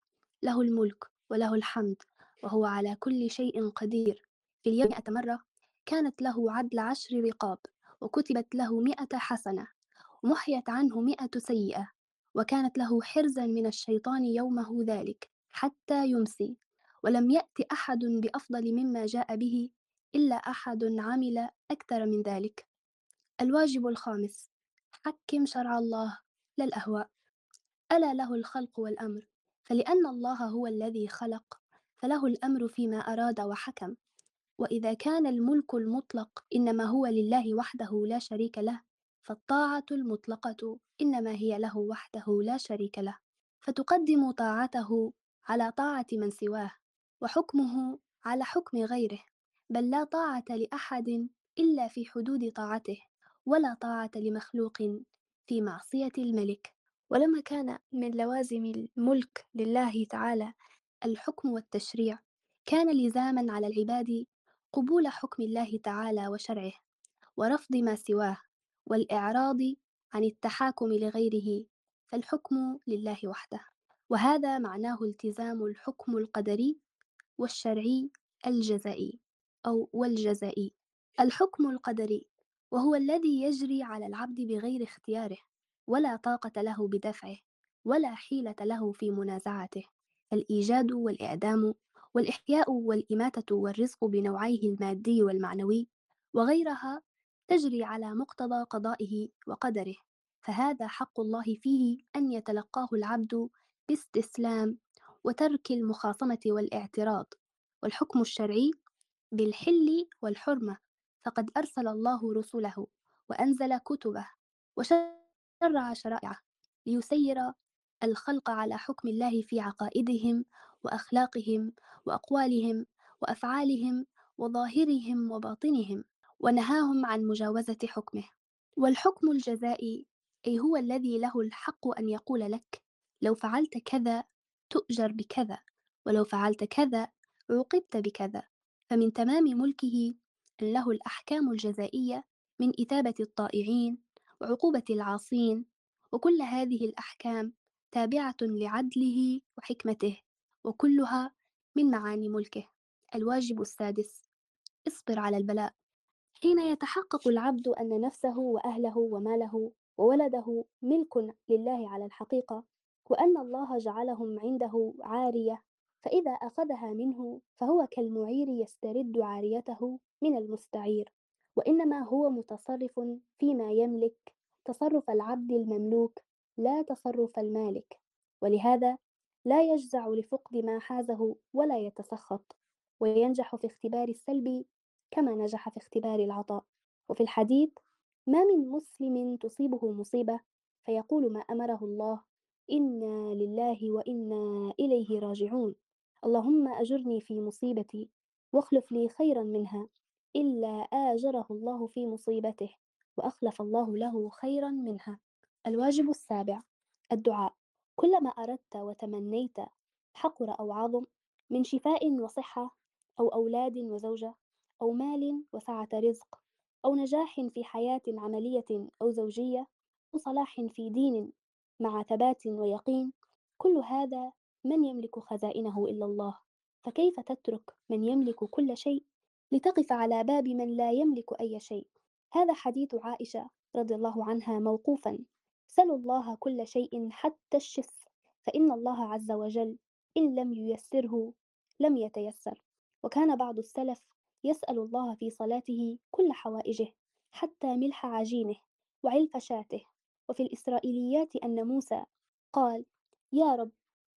له الملك وله الحمد وهو على كل شيء قدير. في اليوم مئة مرة كانت له عدل عشر رقاب وكتبت له مئة حسنة ومحيت عنه مئة سيئة وكانت له حرزا من الشيطان يومه ذلك حتى يمسي. ولم يأت أحد بأفضل مما جاء به إلا أحد عمل أكثر من ذلك. الواجب الخامس حكم شرع الله لا الأهواء ألا له الخلق والأمر فلأن الله هو الذي خلق فله الأمر فيما أراد وحكم. وإذا كان الملك المطلق إنما هو لله وحده لا شريك له فالطاعة المطلقة إنما هي له وحده لا شريك له. فتقدم طاعته على طاعة من سواه. وحكمه على حكم غيره بل لا طاعة لأحد إلا في حدود طاعته ولا طاعة لمخلوق في معصية الملك. ولما كان من لوازم الملك لله تعالى الحكم والتشريع كان لزاما على العباد قبول حكم الله تعالى وشرعه ورفض ما سواه والإعراض عن التحاكم لغيره فالحكم لله وحده. وهذا معناه التزام الحكم القدري والشرعي الجزائي أو والجزائي. الحكم القدري وهو الذي يجري على العبد بغير اختياره ولا طاقة له بدفعه ولا حيلة له في منازعته. الإيجاد والإعدام والإحياء والإماتة والرزق بنوعيه المادي والمعنوي وغيرها تجري على مقتضى قضائه وقدره. فهذا حق الله فيه أن يتلقاه العبد باستسلام وترك المخاصمة والاعتراض والحكم الشرعي بالحل والحرمة. فقد أرسل الله رسله وأنزل كتبه وشرع شرائعه ليسير الخلق على حكم الله في عقائدهم وأخلاقهم وأقوالهم وأفعالهم وظاهرهم وباطنهم ونهاهم عن مجاوزة حكمه. والحكم الجزائي أي هو الذي له الحق أن يقول لك لو فعلت كذا تؤجر بكذا ولو فعلت كذا عوقبت بكذا. فمن تمام ملكه أن له الأحكام الجزائية من إثابة الطائعين وعقوبة العاصين وكل هذه الأحكام تابعة لعدله وحكمته وكلها من معاني ملكه. الواجب السادس اصبر على البلاء. حين يتحقق العبد أن نفسه وأهله وماله وولده ملك لله على الحقيقة وأن الله جعلهم عنده عارية فإذا أخذها منه فهو كالمعير يسترد عاريته من المستعير وإنما هو متصرف فيما يملك تصرف العبد المملوك لا تصرف المالك ولهذا لا يجزع لفقد ما حازه ولا يتسخط وينجح في اختبار السلب كما نجح في اختبار العطاء. وفي الحديث ما من مسلم تصيبه مصيبة فيقول ما أمره الله إنا لله وإنا إليه راجعون. اللهم أجرني في مصيبتي واخلف لي خيرا منها إلا آجره الله في مصيبته وأخلف الله له خيرا منها. الواجب السابع الدعاء. كلما أردت وتمنيت حقر أو عظم من شفاء وصحة أو أولاد وزوجة أو مال وسعة رزق أو نجاح في حياة عملية أو زوجية أو صلاح في دين مع ثبات ويقين كل هذا من يملك خزائنه إلا الله. فكيف تترك من يملك كل شيء لتقف على باب من لا يملك أي شيء؟ هذا حديث عائشة رضي الله عنها موقوفا. سلوا الله كل شيء حتى الشف فإن الله عز وجل إن لم ييسره لم يتيسر. وكان بعض السلف يسأل الله في صلاته كل حوائجه حتى ملح عجينه وعلف شاته. وفي الإسرائيليات أن موسى قال يا رب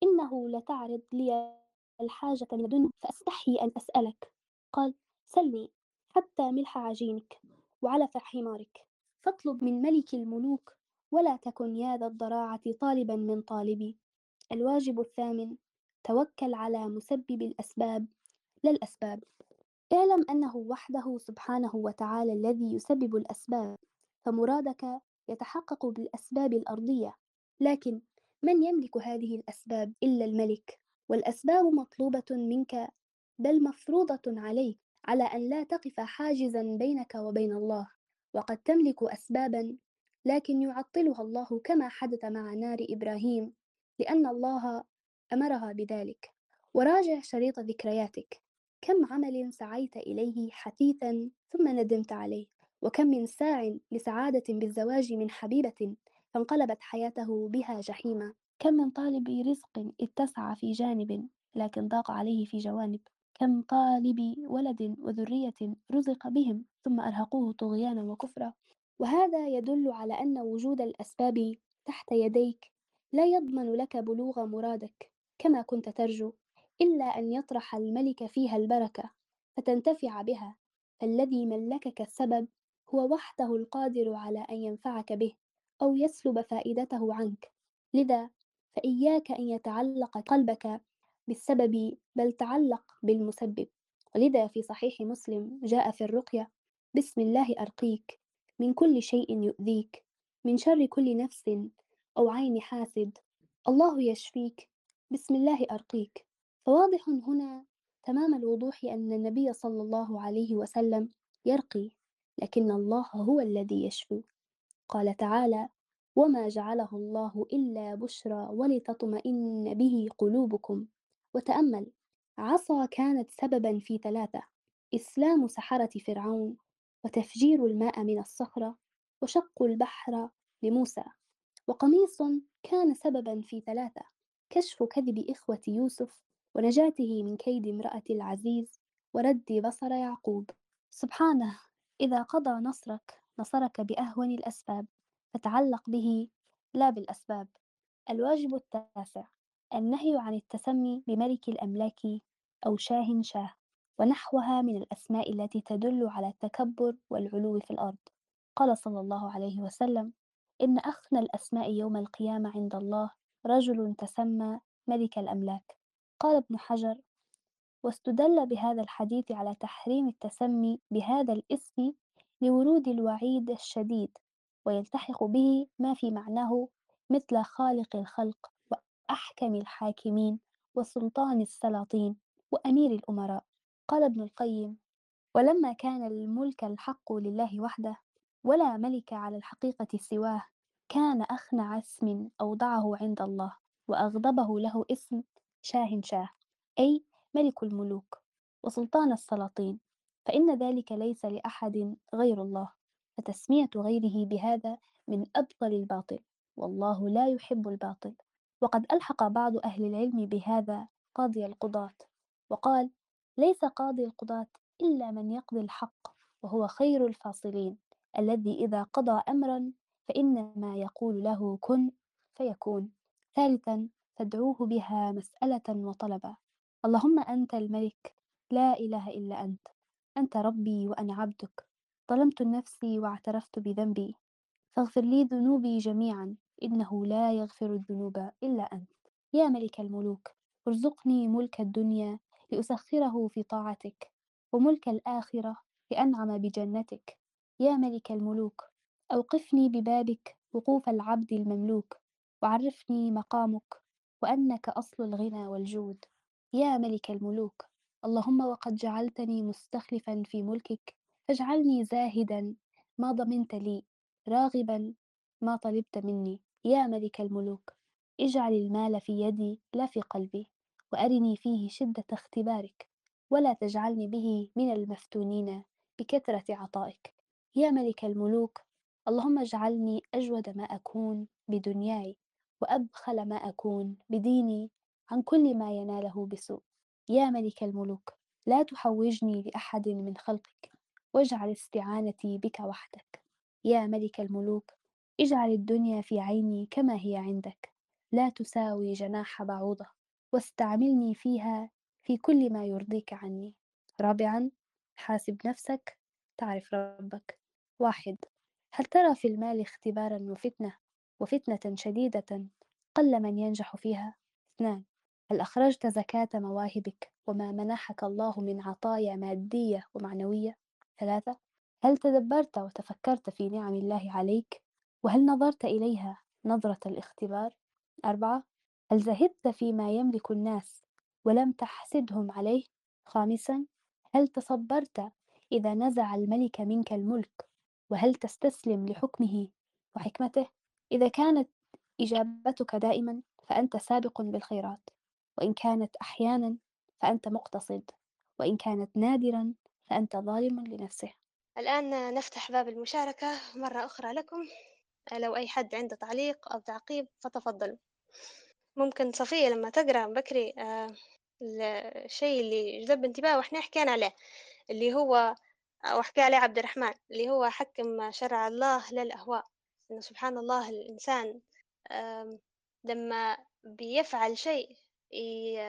إنه لتعرض لي الحاجة من الدنيا فأستحي أن أسألك. قال سلني حتى ملح عجينك وعلف حمارك فاطلب من ملك الملوك ولا تكن يا ذا الضراعة طالبا من طالبي. الواجب الثامن توكل على مسبب الأسباب لا الأسباب. اعلم أنه وحده سبحانه وتعالى الذي يسبب الأسباب فمرادك يتحقق بالأسباب الأرضية لكن من يملك هذه الأسباب إلا الملك؟ والأسباب مطلوبة منك بل مفروضة عليك على أن لا تقف حاجزا بينك وبين الله وقد تملك أسبابا لكن يعطلها الله كما حدث مع نار إبراهيم لأن الله أمرها بذلك. وراجع شريط ذكرياتك. كم عمل سعيت إليه حثيثا ثم ندمت عليه؟ وكم من ساع لسعادة بالزواج من حبيبة فانقلبت حياته بها جحيما. كم من طالب رزق اتسع في جانب لكن ضاق عليه في جوانب. كم طالب ولد وذرية رزق بهم ثم أرهقوه طغيانا وكفرا. وهذا يدل على أن وجود الأسباب تحت يديك لا يضمن لك بلوغ مرادك كما كنت ترجو إلا أن يطرح الملك فيها البركة فتنتفع بها فالذي ملكك السبب هو وحده القادر على أن ينفعك به أو يسلب فائدته عنك. لذا فإياك أن يتعلق قلبك بالسبب بل تعلق بالمسبب. ولذا في صحيح مسلم جاء في الرقية بسم الله أرقيك من كل شيء يؤذيك من شر كل نفس أو عين حاسد الله يشفيك بسم الله أرقيك. فواضح هنا تمام الوضوح أن النبي صلى الله عليه وسلم يرقي. لكن الله هو الذي يشفي قال تعالى وما جعله الله إلا بشرى ولتطمئن به قلوبكم. وتأمل عصا كانت سببا في ثلاثة إسلام سحرة فرعون وتفجير الماء من الصخرة وشق البحر لموسى. وقميص كان سببا في ثلاثة كشف كذب إخوة يوسف ونجاته من كيد امرأة العزيز ورد بصر يعقوب. سبحانه! إذا قضى نصرك نصرك بأهون الأسباب فتعلق به لا بالأسباب. الواجب التاسع النهي عن التسمي بملك الأملاك أو شاه شاه ونحوها من الأسماء التي تدل على التكبر والعلو في الأرض. قال صلى الله عليه وسلم إن أخنى الأسماء يوم القيامة عند الله رجل تسمى ملك الأملاك. قال ابن حجر واستدل بهذا الحديث على تحريم التسمي بهذا الاسم لورود الوعيد الشديد ويلتحق به ما في معناه مثل خالق الخلق وأحكم الحاكمين وسلطان السلاطين وأمير الأمراء. قال ابن القيم ولما كان الملك الحق لله وحده ولا ملك على الحقيقة سواه كان أخنع اسم أوضعه عند الله وأغضبه له اسم شاه شاه أي ملك الملوك وسلطان السلاطين فإن ذلك ليس لأحد غير الله فتسمية غيره بهذا من أبطل الباطل والله لا يحب الباطل. وقد ألحق بعض أهل العلم بهذا قاضي القضاة وقال ليس قاضي القضاة إلا من يقضي الحق وهو خير الفاصلين الذي إذا قضى أمرا فإنما يقول له كن فيكون ثالثا تدعوه بها مسألة وطلبا اللهم أنت الملك لا إله إلا أنت أنت ربي وأنا عبدك ظلمت نفسي واعترفت بذنبي فاغفر لي ذنوبي جميعا إنه لا يغفر الذنوب إلا أنت. يا ملك الملوك ارزقني ملك الدنيا لأسخره في طاعتك وملك الآخرة لأنعم بجنتك. يا ملك الملوك أوقفني ببابك وقوف العبد المملوك وعرفني مقامك وأنك أصل الغنى والجود. يا ملك الملوك اللهم وقد جعلتني مستخلفا في ملكك فاجعلني زاهدا ما ضمنت لي راغبا ما طلبت مني. يا ملك الملوك اجعل المال في يدي لا في قلبي وأرني فيه شدة اختبارك ولا تجعلني به من المفتونين بكثرة عطائك. يا ملك الملوك اللهم اجعلني أجود ما أكون بدنياي وأبخل ما أكون بديني. عن كل ما يناله بسوء. يا ملك الملوك لا تحوجني لأحد من خلقك واجعل استعانتي بك وحدك. يا ملك الملوك اجعل الدنيا في عيني كما هي عندك. لا تساوي جناح بعوضة واستعملني فيها في كل ما يرضيك عني. رابعا حاسب نفسك تعرف ربك. واحد هل ترى في المال اختبارا وفتنة وفتنة شديدة قل من ينجح فيها؟ اثنان هل أخرجت زكاة مواهبك وما منحك الله من عطايا مادية ومعنوية؟ ثلاثة هل تدبرت وتفكرت في نعم الله عليك؟ وهل نظرت إليها نظرة الاختبار؟ أربعة هل زهدت فيما يملك الناس ولم تحسدهم عليه؟ خامسا هل تصبرت إذا نزع الملك منك الملك؟ وهل تستسلم لحكمه وحكمته؟ إذا كانت إجابتك دائما فأنت سابق بالخيرات. وإن كانت أحيانا فأنت مقتصد وإن كانت نادرا فأنت ظالم لنفسه. الآن نفتح باب المشاركة مرة أخرى لكم. لو أي حد عنده تعليق أو تعقيب فتفضلوا ممكن صفية لما تقرأ بكري آه، الشيء اللي جذب انتباهي وإحنا حكينا عليه اللي هو وحكى عليه عبد الرحمن اللي هو حكم شرع الله للأهواء. إنه سبحان الله الإنسان لما بيفعل شيء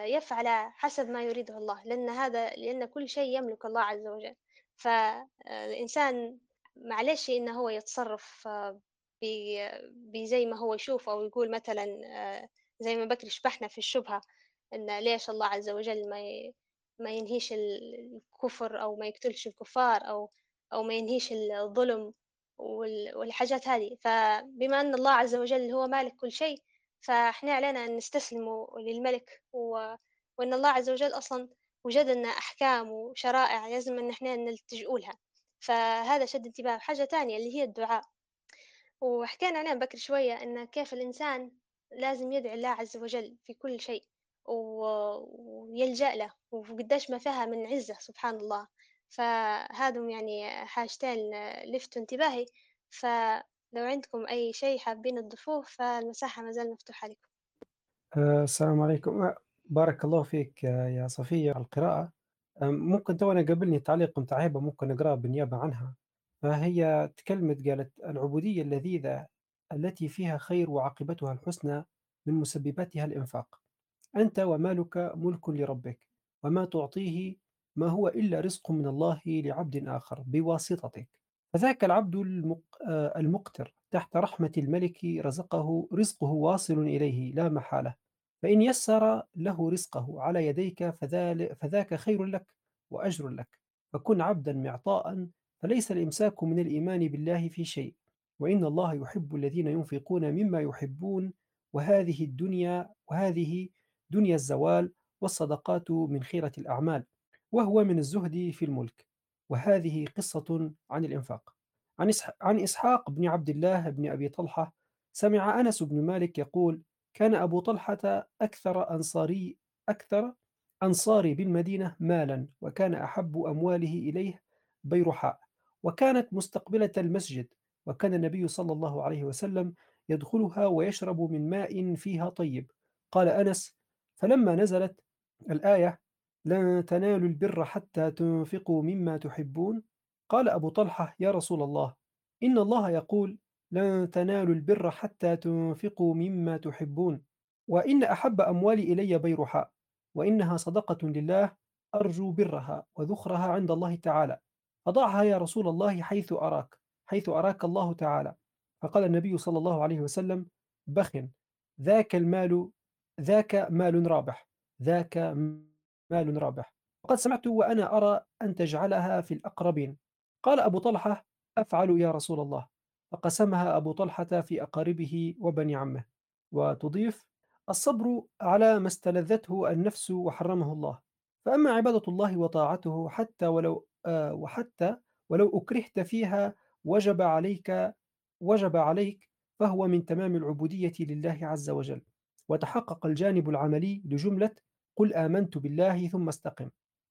يفعل حسب ما يريده الله لأن هذا لأن كل شيء يملك الله عز وجل. فالإنسان معلش إنه هو يتصرف بزي ما هو يشوف أو يقول مثلا زي ما بكري شبحنا في الشبهة إن ليش الله عز وجل ما ما ينهيش ال- الكفر أو ما يقتلش الكفار أو أو ما ينهيش الظلم وال- والحاجات هذه. فبما أن الله عز وجل هو مالك كل شيء فإحنا علينا أن نستسلم للملك و... وأن الله عز وجل أصلا وجد لنا أحكام وشرائع لازم أن إحنا نلتجئوا لها. فهذا شد انتباه. حاجة تانية اللي هي الدعاء. وحكينا عنها بكر شوية إن كيف الإنسان لازم يدعي الله عز وجل في كل شيء ويلجأ له وقديش ما فيها من عزة سبحان الله. فهذم يعني حاجتين لفتوا انتباهي. فلو عندكم أي شيء حابين تضيفوه فالمساحة ما زال مفتوحة لكم. آه، السلام عليكم. آه، بارك الله فيك آه، يا صفية على القراءة. ممكن تو أنا قابلني تعليق متاع هبة ممكن نقرأه بالنيابة عنها. فهي تكلمت قالت العبودية اللذيذة التي فيها خير وعاقبتها الحسنى من مسبباتها الإنفاق. أنت ومالك ملك لربك وما تعطيه ما هو إلا رزق من الله لعبد آخر بواسطتك. فذاك العبد. آه، المقتر تحت رحمة الملك رزقه رزقه واصل إليه لا محالة فإن يسر له رزقه على يديك. فذاك خير لك وأجر لك فكن عبدا معطاء فليس الإمساك من الإيمان بالله في شيء وإن الله يحب الذين ينفقون مما يحبون وهذه الدنيا وهذه دنيا الزوال والصدقات من خيرة الأعمال وهو من الزهد في الملك وهذه قصة عن الإنفاق. عن عن إسحاق بن عبد الله بن أبي طلحة سمع أنس بن مالك يقول كان أبو طلحة أكثر أنصاري أكثر أنصاري بالمدينة مالا وكان أحب أمواله إليه بيرحاء وكانت مستقبلة المسجد وكان النبي صلى الله عليه وسلم يدخلها ويشرب من ماء فيها طيب. قال أنس فلما نزلت الآية لن تنالوا البر حتى تنفقوا مما تحبون. قال أبو طلحة يا رسول الله إن الله يقول لن تنالوا البر حتى تنفقوا مما تحبون وإن أحب أموالي إلي بيرحاء وإنها صدقة لله أرجو برها وذخرها عند الله تعالى. فضعها يا رسول الله حيث أراك حيث أراك الله تعالى. فقال النبي صلى الله عليه وسلم بخ ذاك المال ذاك مال رابح ذاك مال رابح. وقد سمعت وأنا أرى أن تجعلها في الأقربين. قال أبو طلحة أفعل يا رسول الله. فقسمها أبو طلحة في أقاربه وبني عمه. وتضيف الصبر على ما استلذته النفس وحرمه الله. فأما عبادة الله وطاعته حتى ولو آه وحتى ولو أكرهت فيها وجب عليك وجب عليك فهو من تمام العبودية لله عز وجل. وتحقق الجانب العملي لجملة قل آمنت بالله ثم استقم.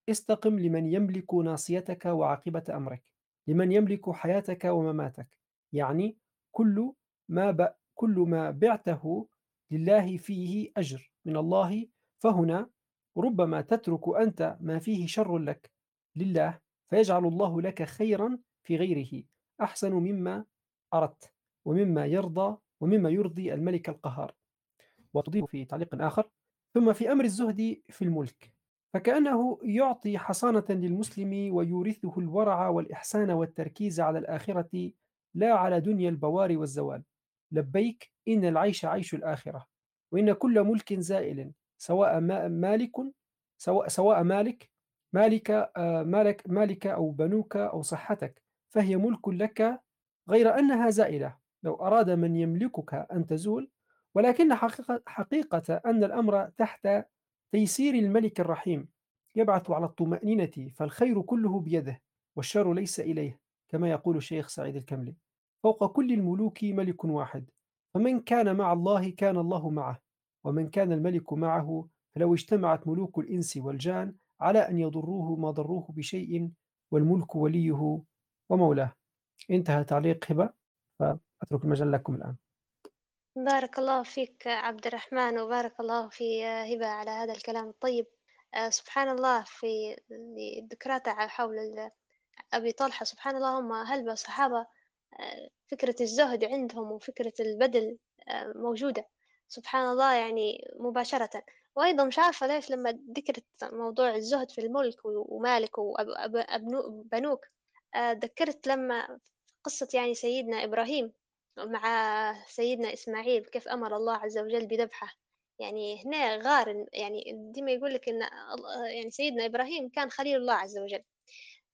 استقم لمن يملك ناصيتك وعاقبة أمرك. لمن يملك حياتك ومماتك. يعني كل ما ب... كل ما بعته لله فيه أجر من الله. فهنا ربما تترك أنت ما فيه شر لك لله فيجعل الله لك خيرا في غيره. أحسن مما أردت ومما يرضى ومما يرضي الملك القهار. وتضيف في تعليق آخر ثم في أمر الزهد في الملك فكأنه يعطي حصانة للمسلم ويورثه الورع والإحسان والتركيز على الآخرة لا على دنيا البوار والزوال. لبيك إن العيش عيش الآخرة وإن كل ملك زائل سواء مالك سواء, سواء مالك مالك آه، مالك مالك أو بنوك أو صحتك فهي ملك لك غير أنها زائلة. لو أراد من يملكك أن تزول ولكن حقيقة, حقيقة أن الأمر تحت تيسير الملك الرحيم. يبعث على الطمأنينة فالخير كله بيده والشر ليس إليه كما يقول الشيخ سعيد الكملي. فوق كل الملوك ملك واحد. فمن كان مع الله كان الله معه ومن كان الملك معه فلو اجتمعت ملوك الإنس والجان على أن يضروه ما ضروه بشيء والملك وليه ومولاه. انتهى تعليق هبة فأترك المجال لكم الآن. بارك الله فيك عبد الرحمن وبارك الله في هبة على هذا الكلام الطيب. آه، سبحان الله في ذكراته حول أبي طلحة. سبحان الله هم هلبة صحابة. آه، فكرة الزهد عندهم وفكرة البذل آه، موجودة. سبحان الله يعني مباشرة. وأيضا مش عارفة ليش لما ذكرت موضوع الزهد في الملك ومالك وبنوك ذكرت لما قصة يعني سيدنا إبراهيم. مع سيدنا إسماعيل كيف أمر الله عز وجل بذبحه. يعني هنا غار يعني ديما يقول لك إن يعني سيدنا إبراهيم كان خليل الله عز وجل.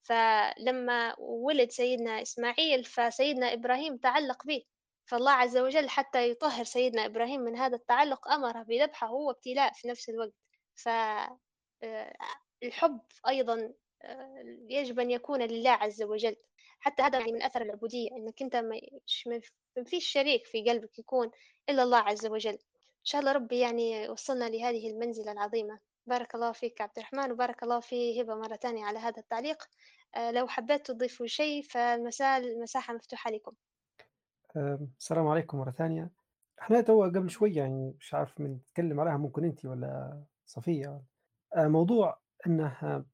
فلما ولد سيدنا إسماعيل فسيدنا إبراهيم تعلق به. فالله عز وجل حتى يطهر سيدنا إبراهيم من هذا التعلق أمره بذبحه هو ابتلاء في نفس الوقت. فالحب آه، أيضا آه، يجب أن يكون لله عز وجل. حتى هذا يعني من أثر العبودية إنك أنت ما فيش شريك في قلبك يكون إلا الله عز وجل. إن شاء الله ربي يعني وصلنا لهذه المنزلة العظيمة. بارك الله فيك عبد الرحمن وبارك الله في هبة مرة ثانية على هذا التعليق. آه، لو حبيت تضيفوا شيء فالمساء المساحة مفتوحة لكم. السلام عليكم مرة ثانية إحنا تو قبل شوية يعني مش عارف من نتكلم عليها ممكن أنت ولا صفية. آه، موضوع إنه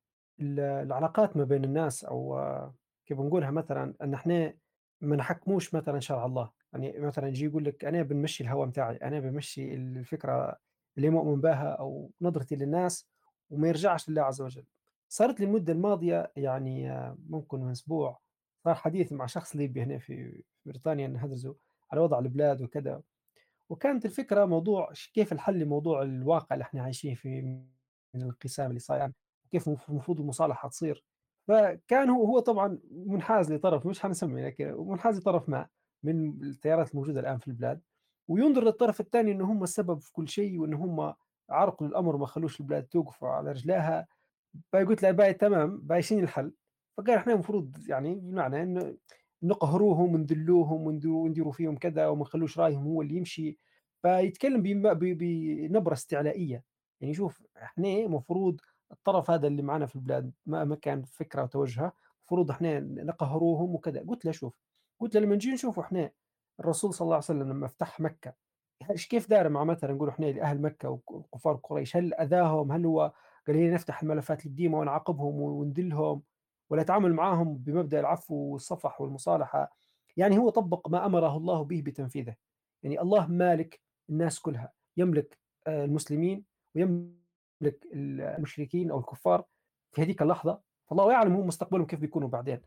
العلاقات ما بين الناس أو كيف نقولها مثلا إن إحنا ما نحكموش مثلا شرع الله. يعني مثلا يجي يقول لك أنا بنمشي الهوى بتاعي أنا بمشي الفكرة اللي مؤمن بها أو نظرتي للناس وما يرجعش لله عز وجل. صارت لي المده الماضية يعني ممكن من أسبوع صار حديث مع شخص ليبي هنا في بريطانيا نهدرزوا على وضع البلاد وكذا. وكانت الفكرة موضوع كيف الحل لموضوع الواقع اللي إحنا عايشين فيه من الانقسام اللي صاير وكيف المفروض المصالحة تصير. فكان هو هو طبعا منحاز لطرف مش حنسمي لكن منحاز لطرف ما من التيارات الموجودة الآن في البلاد. وينظر للطرف الثاني ان هم السبب في كل شيء وإن هم عرقوا الامر وما خلوش البلاد توقف على رجلها فقلت له باي تمام بايشين الحل؟ فقال إحنا المفروض يعني بمعنى إنه نقهروهم وندلوهم ونديروا فيهم كذا وما نخلوش رأيهم هو اللي يمشي. فيتكلم بنبرة استعلائية. يعني شوف إحنا المفروض الطرف هذا اللي معنا في البلاد ما ما كان فكرة وتوجهه المفروض إحنا نقهروهم وكذا. قلت له شوف قلت له لما نجي نشوف إحنا الرسول صلى الله عليه وسلم لما فتح مكة إيش كيف دار مع مثلا نقول إحنا لأهل مكة وكفار قريش هل أذاهم؟ هل هو قال لي نفتح الملفات القديمة ونعاقبهم وندلهم ولا تعامل معهم بمبدأ العفو والصفح والمصالحة؟ يعني هو طبق ما أمره الله به بتنفيذه. يعني الله مالك الناس كلها يملك آه، المسلمين ويملك المشركين أو الكفار في هذيك اللحظة فالله يعلم هم مستقبلهم كيف بيكونوا بعدين.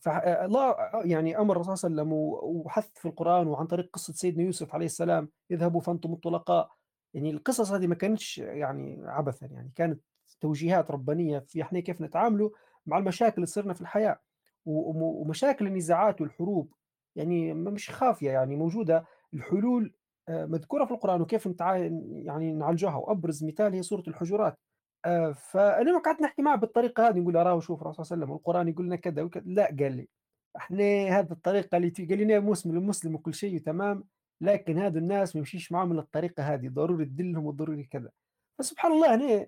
فالله يعني أمر الرسول صلى الله عليه وسلم وحث في القرآن وعن طريق قصة سيدنا يوسف عليه السلام اذهبوا فأنتم الطلقاء. يعني القصص هذه ما كانتش يعني عبثا يعني كانت توجيهات ربانية في إحنا كيف نتعاملوا مع المشاكل اللي تصيرنا في الحياة ومشاكل النزاعات والحروب. يعني مش خافية يعني موجودة الحلول آه، مذكورة في القرآن وكيف. يعني نعالجها وأبرز مثال هي سورة الحجرات آه، فأنا ما قعدت نحكي معه بالطريقة هذه نقول اراه شوف الرسول صلى الله عليه وسلم القرآن يقول لنا كذا وكذا لا قال لي إحنا هذه الطريقة اللي قال لي مسلم المسلم وكل شيء تمام لكن هذا الناس ما يمشيش معهم من الطريقة هذه ضروري تدلهم وضروري كذا فسبحان الله أنا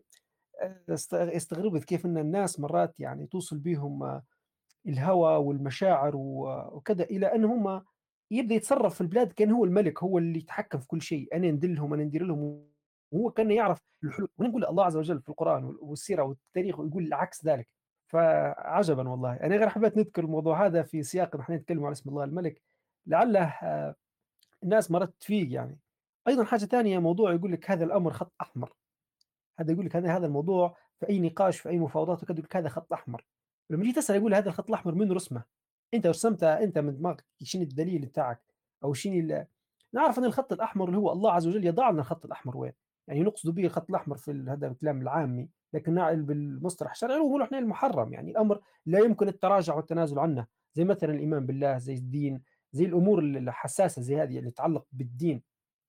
استغربت كيف إن الناس مرات يعني توصل بهم الهوى والمشاعر وكذا إلى أن هم يبدأ يتصرف في البلاد كان هو الملك هو اللي يتحكم في كل شيء. أنا ندلهم أنا ندير لهم وهو كان يعرف الحلول. ونقول الله عز وجل في القرآن والسيرة والتاريخ يقول عكس ذلك. فعجبا والله. أنا غير حبيت نذكر الموضوع هذا في سياق نحن نتكلم على اسم الله الملك. لعله الناس مرت تفيق يعني. أيضا حاجة ثانية موضوع يقول لك هذا الأمر خط أحمر. هذا يقول لك هذا الموضوع في أي نقاش في أي مفاوضات يقول لك هذا خط أحمر. لما جيت تسأل يقول هذا الخط الأحمر من رسمة. أنت رسمته أنت من دماغك شنو الدليل بتاعك أو شنو نعرف أن الخط الأحمر اللي هو الله عز وجل يضع لنا الخط الأحمر وين؟ يعني نقصد به الخط الأحمر في هذا الكلام العامي لكن بالمصطلح الشرعي هو إحنا المحرم يعني الأمر لا يمكن التراجع والتنازل عنه. زي مثلا الإيمان بالله زي الدين زي الأمور الحساسة زي هذه اللي تتعلق بالدين.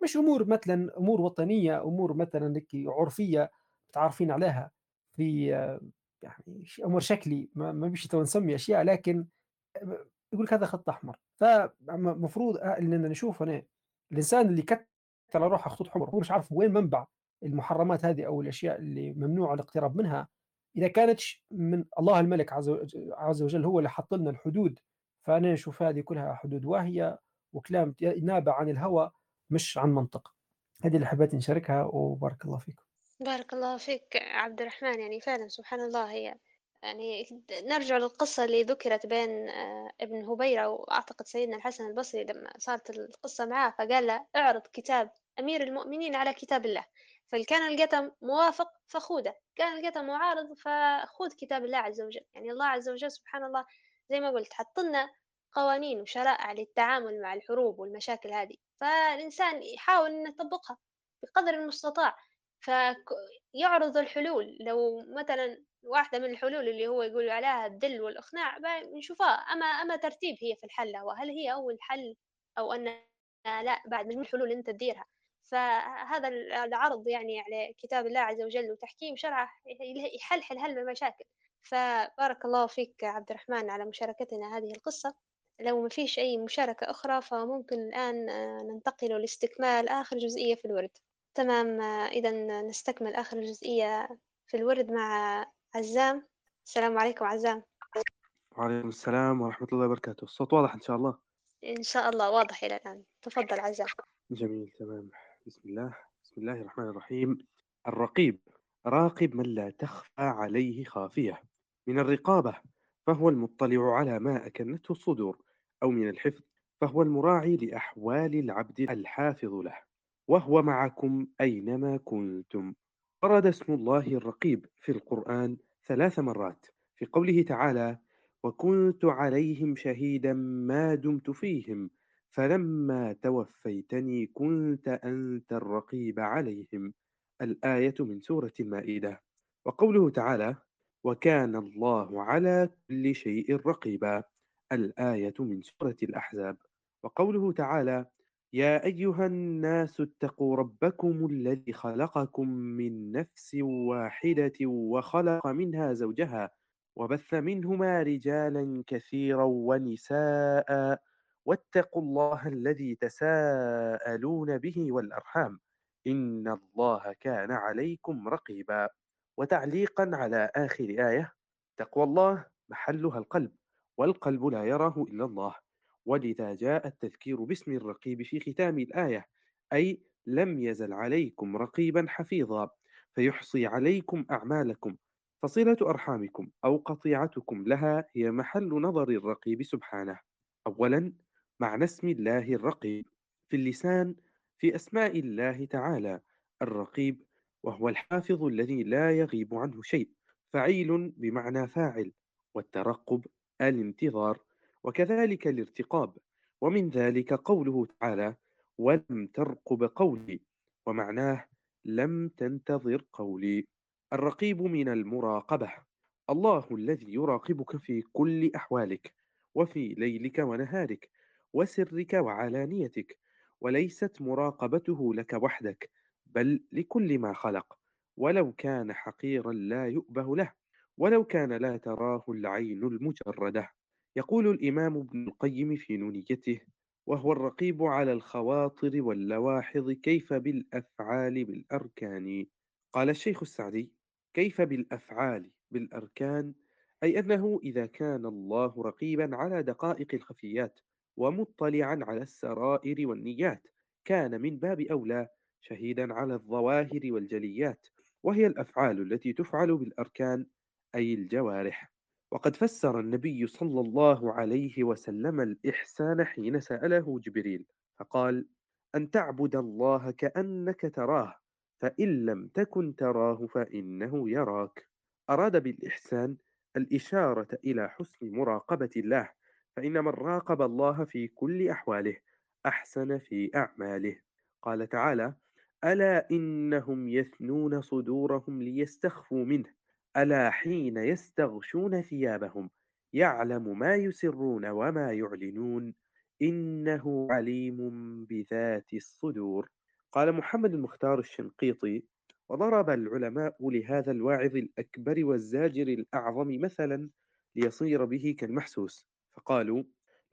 مش أمور مثلا أمور وطنية أمور مثلا عرفية متعارفين عليها في يعني أمور شكلي ما بيش نسمي أشياء لكن يقول لك هذا خط أحمر. فالمفروض اننا نشوف هنا الإنسان اللي كتل روحه خطوط حمر هو مش عارف وين منبع المحرمات هذه أو الأشياء اللي ممنوع الاقتراب منها. إذا كانت من الله الملك عز وجل هو اللي حط لنا الحدود فأنا نشوف هذه كلها حدود واهية وكلام نابع عن الهوى مش عن منطق. هذه اللي حبيت نشاركها وبارك الله فيكم. بارك الله فيك عبد الرحمن يعني فعلا سبحان الله هي يعني نرجع للقصة اللي ذكرت بين آه، ابن هبيرة وأعتقد سيدنا الحسن البصري لما صارت القصة معاه فقال له اعرض كتاب أمير المؤمنين على كتاب الله. فكان القتم موافق فخوده. كان القتم معارض فخذ كتاب الله عز وجل. يعني الله عز وجل سبحان الله زي ما قلت حط لنا قوانين وشرائع للتعامل مع الحروب والمشاكل هذه. فالإنسان يحاول أن يطبقها بقدر المستطاع. فيعرض الحلول. لو مثلا واحدة من الحلول اللي هو يقول عليها الذل والإقناع نشوفها. أما أما ترتيب هي في الحل هو هل هي أول حل أو أن لا بعد من الحلول أنت تديرها؟ فهذا العرض يعني على كتاب الله عز وجل وتحكيم شرعه يحلحل هل المشاكل. فبارك الله فيك عبد الرحمن على مشاركتنا هذه القصة. لو ما فيش أي مشاركة أخرى فممكن الآن آه، ننتقل لاستكمال آخر جزئية في الورد. تمام آه، إذا نستكمل آخر جزئية في الورد مع عزام السلام عليكم عزام. وعليكم السلام ورحمة الله وبركاته. الصوت واضح إن شاء الله؟ إن شاء الله واضح إلى الآن. تفضل عزام. جميل تمام. بسم الله. بسم الله الرحمن الرحيم. الرقيب راقب من لا تخفى عليه خافية. من الرقابة فهو المطلع على ما أكنته الصدور. أو من الحفظ فهو المراعي لأحوال العبد الحافظ له. وهو معكم أينما كنتم. ورد اسم الله الرقيب في القرآن ثلاث مرات في قوله تعالى وكنت عليهم شهيدا ما دمت فيهم فلما توفيتني كنت أنت الرقيب عليهم. الآية من سورة المائدة. وقوله تعالى وكان الله على كل شيء رقيبا. الآية من سورة الأحزاب. وقوله تعالى يا أيها الناس اتقوا ربكم الذي خلقكم من نفس واحدة وخلق منها زوجها وبث منهما رجالا كثيرا ونساء واتقوا الله الذي تساءلون به والأرحام إن الله كان عليكم رقيبا. وتعليقا على آخر آية تقوى الله محلها القلب والقلب لا يراه إلا الله. ولذا جاء التذكير باسم الرقيب في ختام الآية أي لم يزل عليكم رقيبا حفيظا فيحصي عليكم أعمالكم فصلة أرحامكم أو قطيعتكم لها هي محل نظر الرقيب سبحانه. أولا معنى اسم الله الرقيب في اللسان في أسماء الله تعالى الرقيب وهو الحافظ الذي لا يغيب عنه شيء فعيل بمعنى فاعل والترقب الانتظار وكذلك الارتقاب. ومن ذلك قوله تعالى ولم ترقب قولي ومعناه لم تنتظر قولي الرقيب من المراقبة الله الذي يراقبك في كل أحوالك وفي ليلك ونهارك وسرك وعلانيتك وليست مراقبته لك وحدك بل لكل ما خلق ولو كان حقيرا لا يؤبه له ولو كان لا تراه العين المجردة يقول الإمام ابن القيم في نونيته وهو الرقيب على الخواطر واللواحظ كيف بالأفعال بالأركان؟ قال الشيخ السعدي كيف بالأفعال بالأركان؟ أي أنه إذا كان الله رقيبا على دقائق الخفيات ومطلعا على السرائر والنيات كان من باب أولى شهيدا على الظواهر والجليات وهي الأفعال التي تفعل بالأركان أي الجوارح. وقد فسر النبي صلى الله عليه وسلم الإحسان حين سأله جبريل فقال أن تعبد الله كأنك تراه فإن لم تكن تراه فإنه يراك. أراد بالإحسان الإشارة إلى حسن مراقبة الله فإن من راقب الله في كل أحواله أحسن في أعماله. قال تعالى ألا إنهم يثنون صدورهم ليستخفوا منه ألا حين يستغشون ثيابهم؟ يعلم ما يسرون وما يعلنون. إنه عليم بذات الصدور. قال محمد المختار الشنقيطي وضرب العلماء لهذا الواعظ الأكبر والزاجر الأعظم مثلا ليصير به كالمحسوس. فقالوا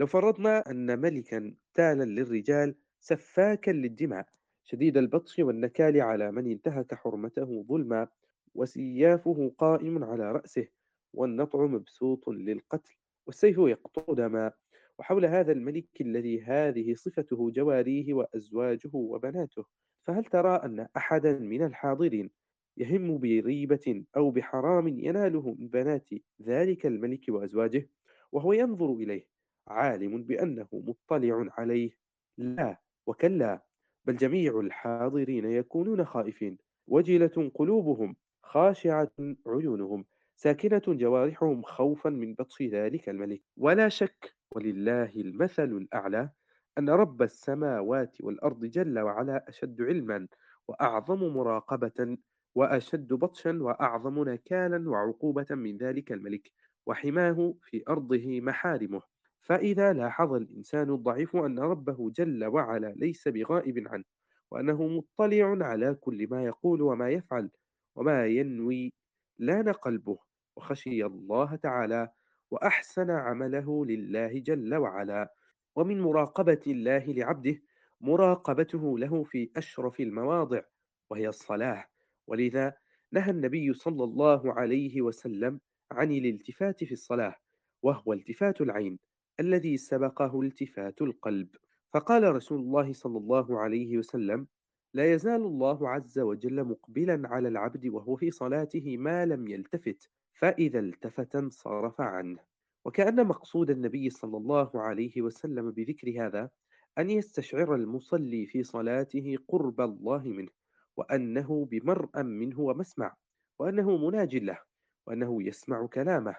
لو فرضنا أن ملكا تالا للرجال سفاكا للدماء شديد البطش والنكال على من انتهك حرمته ظلما. وسيافه قائم على رأسه والنطع مبسوط للقتل والسيف يقطع دما. وحول هذا الملك الذي هذه صفته جواريه وأزواجه وبناته. فهل ترى أن أحدا من الحاضرين يهم بريبة أو بحرام يناله من بنات ذلك الملك وأزواجه؟ وهو ينظر إليه عالم بأنه مطلع عليه. لا وكلا بل جميع الحاضرين يكونون خائفين. وجلة قلوبهم خاشعة عيونهم ساكنة جوارحهم خوفا من بطش ذلك الملك. ولا شك ولله المثل الأعلى أن رب السماوات والأرض جل وعلا أشد علما وأعظم مراقبة وأشد بطشا وأعظم نكالا وعقوبة من ذلك الملك وحماه في أرضه محارمه. فإذا لاحظ الإنسان الضعيف أن ربه جل وعلا ليس بغائب عنه وأنه مطلع على كل ما يقول وما يفعل وما ينوي لأن قلبه وخشي الله تعالى وأحسن عمله لله جل وعلا. ومن مراقبة الله لعبده مراقبته له في أشرف المواضع وهي الصلاة. ولذا نهى النبي صلى الله عليه وسلم عن الالتفات في الصلاة وهو التفات العين الذي سبقه التفات القلب. فقال رسول الله صلى الله عليه وسلم لا يزال الله عز وجل مقبلا على العبد وهو في صلاته ما لم يلتفت فإذا التفت انصرف عنه. وكأن مقصود النبي صلى الله عليه وسلم بذكر هذا أن يستشعر المصلي في صلاته قرب الله منه وأنه بمرأ منه ومسمع وأنه مناج له وأنه يسمع كلامه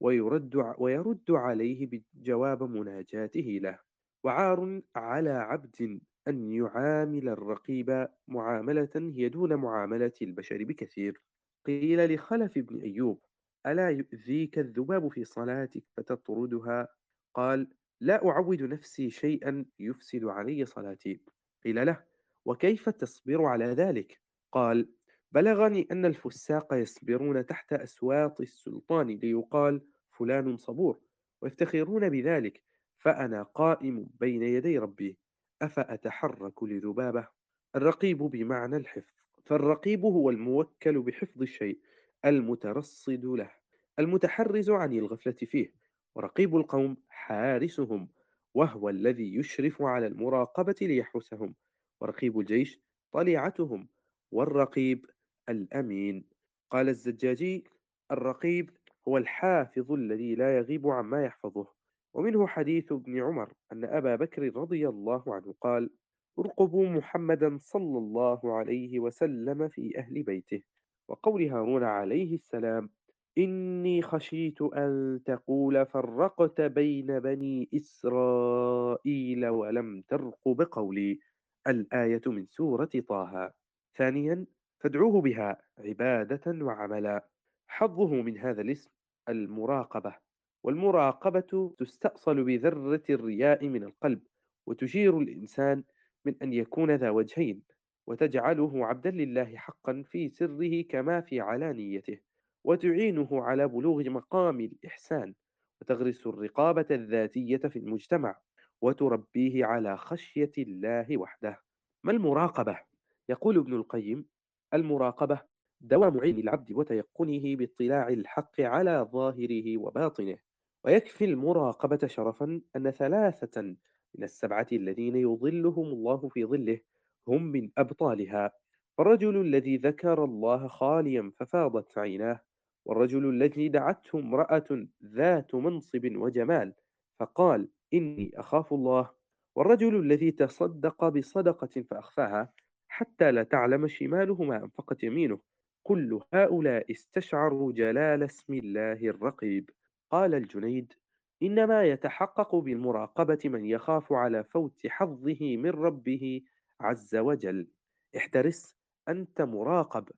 ويرد, ويرد عليه بجواب مناجاته له. وعار على عبد أن يعامل الرقيب معاملة هي دون معاملة البشر بكثير. قيل لخلف بن أيوب ألا يؤذيك الذباب في صلاتك فتطردها؟ قال لا أعود نفسي شيئا يفسد علي صلاتي. قيل له وكيف تصبر على ذلك؟ قال بلغني أن الفساق يصبرون تحت أسواط السلطان ليقال فلان صبور ويفتخرون بذلك فأنا قائم بين يدي ربي. أفأتحرك لذبابة؟ الرقيب بمعنى الحفظ فالرقيب هو الموكل بحفظ الشيء المترصد له المتحرز عن الغفلة فيه ورقيب القوم حارسهم وهو الذي يشرف على المراقبة ليحرسهم ورقيب الجيش طليعتهم والرقيب الأمين. قال الزجاجي الرقيب هو الحافظ الذي لا يغيب عما يحفظه. ومنه حديث ابن عمر أن أبا بكر رضي الله عنه قال ارقبوا محمدا صلى الله عليه وسلم في أهل بيته وقول هارون عليه السلام إني خشيت أن تقول فرقت بين بني إسرائيل ولم ترقب قولي الآية من سورة طه. ثانيا فادعوه بها عبادة وعملا حظه من هذا الاسم المراقبة. والمراقبة تستأصل بذرة الرياء من القلب وتجير الإنسان من أن يكون ذا وجهين وتجعله عبدا لله حقا في سره كما في علانيته وتعينه على بلوغ مقام الإحسان وتغرس الرقابة الذاتية في المجتمع وتربيه على خشية الله وحده ما المراقبة؟ يقول ابن القيم المراقبة دوام علم العبد وتيقنه باطلاع الحق على ظاهره وباطنه ويكفي المراقبة شرفا أن ثلاثة من السبعة الذين يظلهم الله في ظله هم من أبطالها. الرجل الذي ذكر الله خاليا ففاضت عيناه والرجل الذي دعته امرأة ذات منصب وجمال فقال إني أخاف الله. والرجل الذي تصدق بصدقة فأخفاها حتى لا تعلم شماله ما أنفقت يمينه. كل هؤلاء استشعروا جلال اسم الله الرقيب. قال الجنيد إنما يتحقق بالمراقبة من يخاف على فوت حظه من ربه عز وجل. احترس أنت مراقب.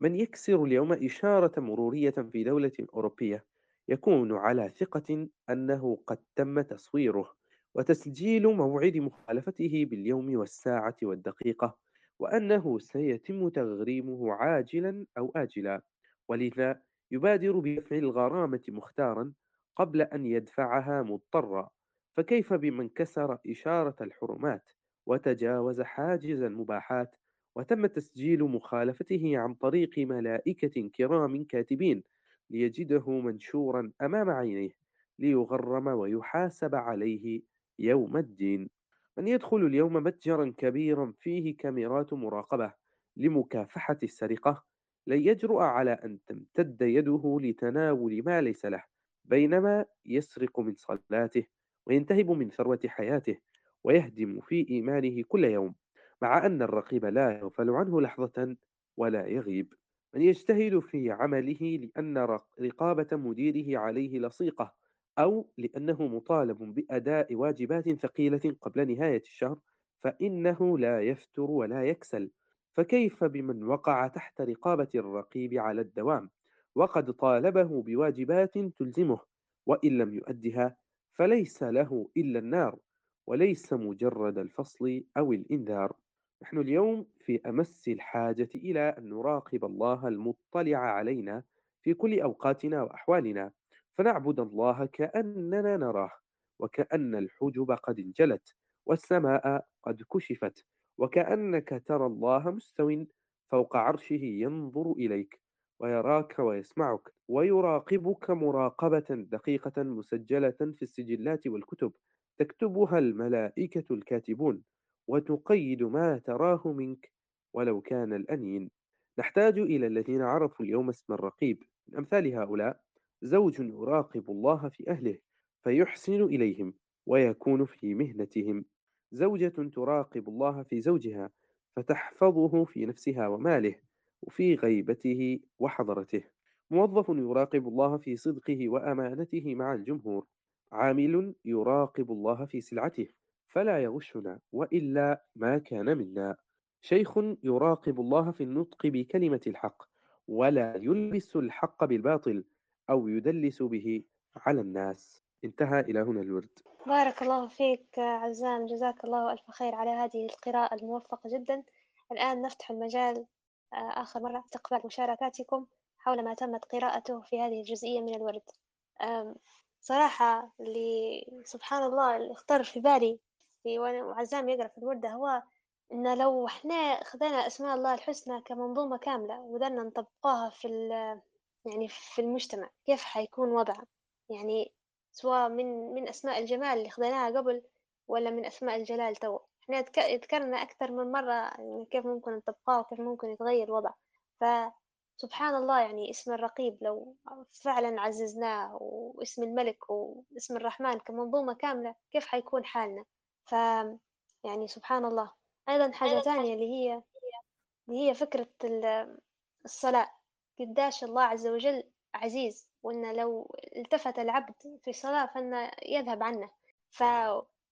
من يكسر اليوم إشارة مرورية في دولة أوروبية يكون على ثقة أنه قد تم تصويره وتسجيل موعد مخالفته باليوم والساعة والدقيقة وأنه سيتم تغريمه عاجلا أو آجلا. ولذا يبادر بدفع الغرامة مختارا قبل أن يدفعها مضطرا فكيف بمن كسر إشارة الحرمات وتجاوز حاجز المباحات وتم تسجيل مخالفته عن طريق ملائكة كرام كاتبين ليجده منشورا أمام عينيه ليغرم ويحاسب عليه يوم الدين؟ من يدخل اليوم متجرا كبيرا فيه كاميرات مراقبة لمكافحة السرقة؟ لن يجرؤ على أن تمتد يده لتناول ما ليس له بينما يسرق من صلاته وينتهب من ثروة حياته ويهدم في إيمانه كل يوم مع أن الرقيب لا يغفل عنه لحظة ولا يغيب. من يجتهد في عمله لأن رقابة مديره عليه لصيقة أو لأنه مطالب بأداء واجبات ثقيلة قبل نهاية الشهر فإنه لا يفتر ولا يكسل. فكيف بمن وقع تحت رقابة الرقيب على الدوام؟ وقد طالبه بواجبات تلزمه وإن لم يؤدها فليس له إلا النار وليس مجرد الفصل أو الإنذار. نحن اليوم في أمس الحاجة إلى أن نراقب الله المطلع علينا في كل أوقاتنا وأحوالنا فنعبد الله كأننا نراه وكأن الحجب قد انجلت والسماء قد كشفت. وكأنك ترى الله مستو فوق عرشه ينظر إليك ويراك ويسمعك ويراقبك مراقبة دقيقة مسجلة في السجلات والكتب تكتبها الملائكة الكاتبون وتقيد ما تراه منك ولو كان الأنين. نحتاج إلى الذين عرفوا اليوم اسم الرقيب. من أمثال هؤلاء زوج يراقب الله في أهله فيحسن إليهم ويكون في مهنتهم. زوجة تراقب الله في زوجها فتحفظه في نفسها وماله وفي غيبته وحضرته. موظف يراقب الله في صدقه وأمانته مع الجمهور. عامل يراقب الله في سلعته فلا يغشنا وإلا ما كان منا. شيخ يراقب الله في النطق بكلمة الحق ولا يلبس الحق بالباطل أو يدلس به على الناس. انتهى إلى هنا الورد. بارك الله فيك عزام. جزاك الله ألف خير على هذه القراءة الموفقة جدا. الآن نفتح المجال آه، آخر مرة استقبال مشاركاتكم حول ما تمت قراءته في هذه الجزئية من الورد. صراحة اللي سبحان الله اللي اختار في بالي في وعزام يقرأ في الوردة هو إن لو إحنا خذينا أسماء الله الحسنى كمنظومة كاملة وقدرنا نطبقوها في يعني في المجتمع كيف حيكون وضعه؟ يعني سواء من من أسماء الجمال اللي خذيناها قبل ولا من أسماء الجلال تو. إحنا ذكرنا أكثر من مرة إن كيف ممكن نطبقاه وكيف ممكن يتغير الوضع. فسبحان الله يعني اسم الرقيب لو فعلا عززناه واسم الملك واسم الرحمن كمنظومة كاملة كيف حيكون حالنا؟ ف يعني سبحان الله. أيضا حاجة ثانية اللي هي اللي هي فكرة الصلاة. قداش الله عز وجل عزيز. وإن لو التفت العبد في الصلاة فإن يذهب عنه. ف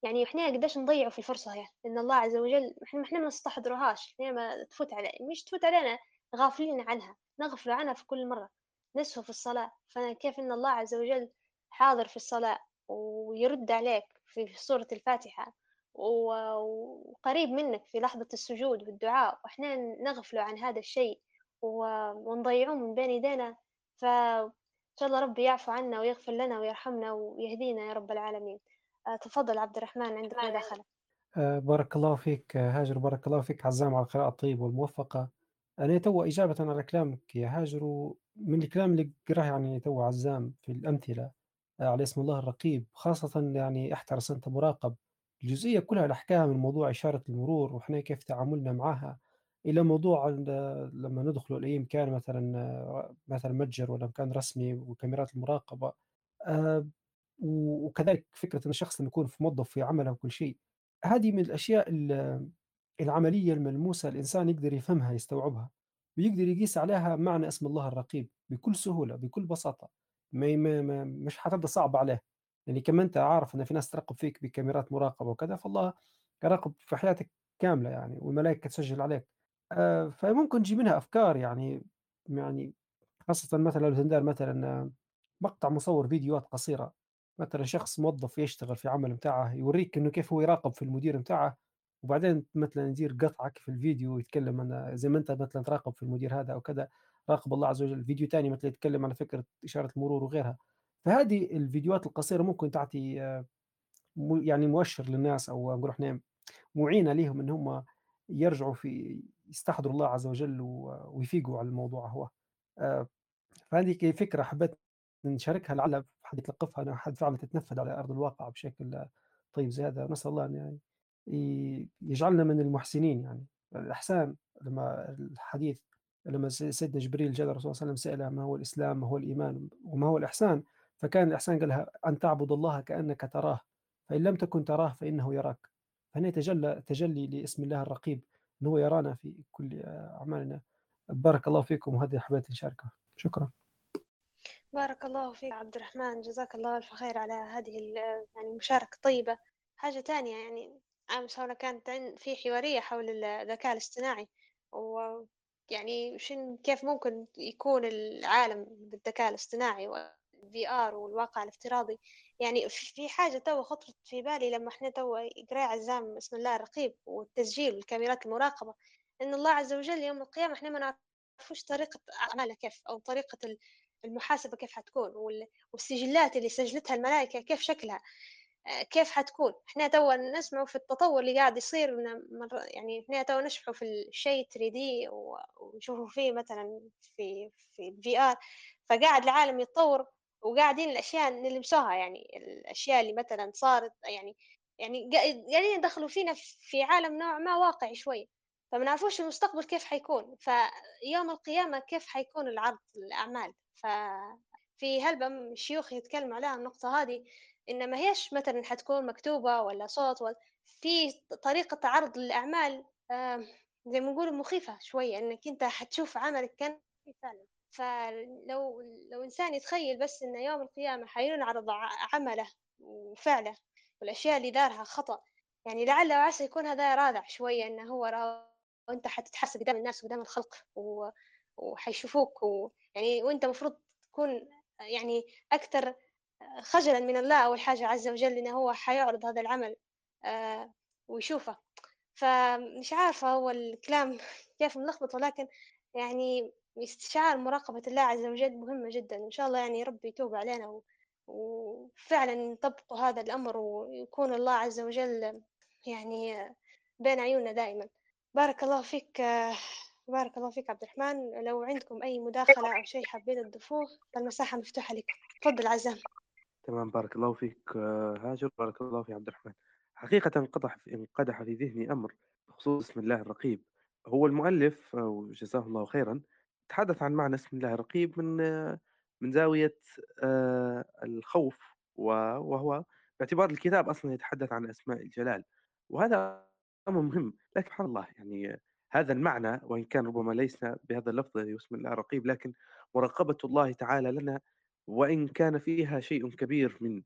يعني إحنا قداش نضيعوا في الفرصة هي؟ إن الله عز وجل إحنا إحنا ما نستحضرهاش إحنا ما تفوت على مش تفوت علينا غافلين عنها نغفل عنها في كل مرة نسهو في الصلاة. فكيف إن الله عز وجل حاضر في الصلاة ويرد عليك في سورة الفاتحة وقريب منك في لحظة السجود والدعاء وإحنا نغفل عن هذا الشيء ونضيعوه من بين يدينا. فإن شاء الله ربي يعفو عنا ويغفر لنا ويرحمنا ويهدينا يا رب العالمين. آه، تفضل عبد الرحمن عندك مداخلة. آه، بارك الله فيك آه، هاجر بارك الله فيك عزام على القراءة الطيبة والموفقة. أنا تو إجابة على كلامك يا هاجر من الكلام اللي قراه يعني تو عزام في الأمثلة على اسم الله الرقيب. خاصة يعني احترس أنت مراقب الجزئية كلها الأحكام من موضوع إشارة المرور وإحنا كيف تعاملنا معها. إلى موضوع لما ندخل لأي مكان مثلا مثلا متجر ولا مكان رسمي وكاميرات المراقبة آه، وكذلك فكرة أن الشخص لما يكون في موظف في عمله وكل شيء هذه من الأشياء العملية الملموسة الإنسان يقدر يفهمها يستوعبها ويقدر يقيس عليها معنى اسم الله الرقيب بكل سهولة بكل بساطة ما ما مش حتبدأ صعب عليه. يعني كما أنت عارف أن في ناس تراقب فيك بكاميرات مراقبة وكذا فالله يراقب في حياتك كاملة يعني والملائكة تسجل عليك. آه، فممكن تجي منها أفكار يعني يعني خاصة مثلا لو تندار مثلا مقطع مصور فيديوهات قصيرة مثلا شخص موظف يشتغل في عمل متاعه يوريك إنه كيف هو يراقب في المدير متاعه وبعدين مثلا يدير قطعك في الفيديو يتكلم عن زي ما أنت مثلا تراقب في المدير هذا أو كذا راقب الله عز وجل. فيديو ثاني مثلا يتكلم عن فكرة إشارة المرور وغيرها. فهذه الفيديوهات القصيرة ممكن تعطي آه، يعني مؤشر للناس أو نقول إحنا معينة لهم إن هم يرجعوا في يستحضروا الله عز وجل ويفيقوا على الموضوع هو. آه، فهذه فكرة حبيت نشاركها لعل حد يتلقفها حد فعلا تتنفذ على أرض الواقع بشكل طيب زي هذا نسال الله أن يعني يجعلنا من المحسنين يعني. الإحسان لما الحديث لما سيدنا جبريل جاء الرسول صلى الله عليه وسلم سأله ما هو الإسلام ما هو الإيمان وما هو الإحسان فكان الإحسان قالها أن تعبد الله كأنك تراه فإن لم تكن تراه فإنه يراك. فهنا تجلى تجلي لاسم الله الرقيب. أنه يرانا في كل أعمالنا. بارك الله فيكم وهذه حبيت نشاركها. شكرا. بارك الله فيك عبد الرحمن. جزاك الله ألف خير على هذه يعني المشاركة طيبة. حاجة تانية يعني أمس هنا كانت في حوارية حول الذكاء الاصطناعي. ويعني شن كيف ممكن يكون العالم بالذكاء الاصطناعي؟ وال VR والواقع الافتراضي. يعني في حاجة تو خطرت في بالي لما إحنا تو قراءة عزام بسم الله الرقيب والتسجيل والكاميرات المراقبة إن الله عز وجل يوم القيامة إحنا ما نعرفوش طريقة أعماله كيف أو طريقة المحاسبة كيف حتكون والسجلات اللي سجلتها الملائكة كيف شكلها كيف حتكون. إحنا توا نسمعوا في التطور اللي قاعد يصير يعني إحنا توا نشبحوا في الشيء 3D ونشوفوا فيه مثلا في في ال VR فقاعد العالم يتطور وقاعدين الأشياء نلمسوها يعني الأشياء اللي مثلا صارت يعني يعني قاعدين يدخلوا فينا في عالم نوع ما واقعي شوي. فما نعرفوش المستقبل كيف حيكون؟ فيوم القيامة كيف حيكون العرض الأعمال ففي هلبة شيوخ يتكلموا عليها النقطة هذه إن ما هيش مثلا حتكون مكتوبة ولا صوت ولا في طريقة عرض الأعمال زي ما نقول مخيفة شوية إنك أنت حتشوف عملك كان فعلا فلو لو إنسان يتخيل بس إن يوم القيامة حينعرض عمله وفعله والأشياء اللي دارها خطأ يعني لعل وعسى يكون هذا رادع شوية إنه هو وأنت حتتحس قدام الناس قدام الخلق. وحيشوفوك و... يعني وأنت مفروض تكون يعني أكثر خجلا من الله أول حاجة عز وجل إنه هو حيعرض هذا العمل آه، ويشوفه فمش عارفة هو الكلام [laughs] كيف ملخبط ولكن يعني استشعار مراقبة الله عز وجل مهمة جدا. إن شاء الله يعني ربي يتوب علينا و... وفعلا نطبقوا هذا الأمر ويكون الله عز وجل يعني بين عيوننا دائما. بارك الله فيك بارك الله فيك عبد الرحمن. لو عندكم أي مداخلة أو شيء حابين تضيفوه فالمساحة مفتوحة لكم تفضل عزام. تمام بارك الله فيك هاجر. بارك الله في عبد الرحمن. حقيقة انقدح في انقدح في ذهني أمر بخصوص اسم الله الرقيب. هو المؤلف وجزاه الله خيرا تحدث عن معنى اسم الله الرقيب من من زاوية آه، الخوف وهو باعتبار الكتاب أصلا يتحدث عن أسماء الجلال وهذا أمر مهم لكن سبحان الله يعني هذا المعنى وإن كان ربما ليس بهذا اللفظ الذي اسم الله الرقيب لكن مراقبة الله تعالى لنا وإن كان فيها شيء كبير من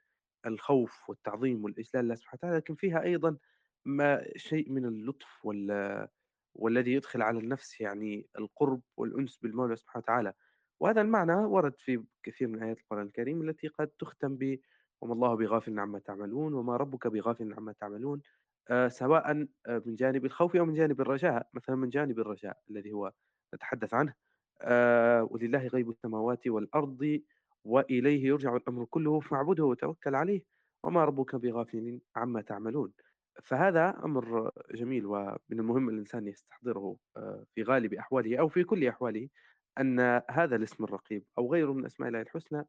الخوف والتعظيم والإجلال لله سبحانه وتعالى لكن فيها أيضا ما شيء من اللطف وال والذي يدخل على النفس يعني القرب والأنس بالمولى سبحانه وتعالى. وهذا المعنى ورد في كثير من آيات القرآن الكريم التي قد تختم ب وما الله بغافل عما تعملون وما ربك بغافل عما تعملون آه، سواء آه، من جانب الخوف أو من جانب الرجاء. مثلا من جانب الرجاء الذي هو نتحدث عنه آه، ولله غيب السماوات والأرض وإليه يرجع الأمر كله فاعبده وتوكل عليه وما ربك بغافل عما تعملون. فهذا أمر جميل ومن المهم الإنسان يستحضره آه، في غالب أحواله أو في كل أحواله أن هذا الاسم الرقيب أو غيره من أسماء الله الحسنى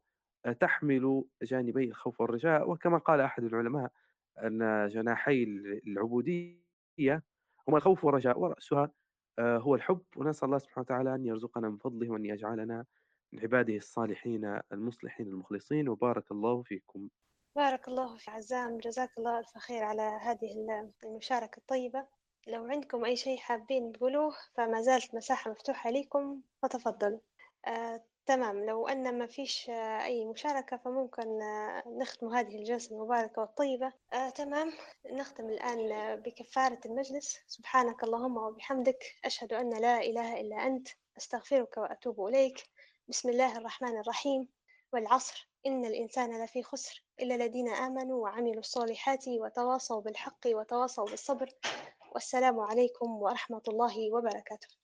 آه، تحمل جانبي الخوف والرجاء وكما قال أحد العلماء أن جناحي العبودية هما الخوف والرجاء ورأسها آه، هو الحب ونسأل الله سبحانه وتعالى أن يرزقنا من فضله وأن يجعلنا من عباده الصالحين المصلحين المخلصين وبارك الله فيكم. بارك الله في عزام جزاك الله ألف خير على هذه ال- المشاركة الطيبة. لو عندكم أي شيء حابين تقولوه فما زالت مساحة مفتوحة لكم فتفضلوا آه، تمام. لو أن ما فيش آه، أي مشاركة فممكن آه، نختم هذه الجلسة المباركة والطيبة. آه، تمام. نختم الآن آه، بكفارة المجلس. سبحانك اللهم وبحمدك أشهد أن لا إله إلا أنت أستغفرك وأتوب إليك. بسم الله الرحمن الرحيم. والعصر. إن الإنسان لفي خسر إلا الذين آمنوا وعملوا الصالحات وتواصوا بالحق وتواصوا بالصبر. والسلام عليكم ورحمة الله وبركاته.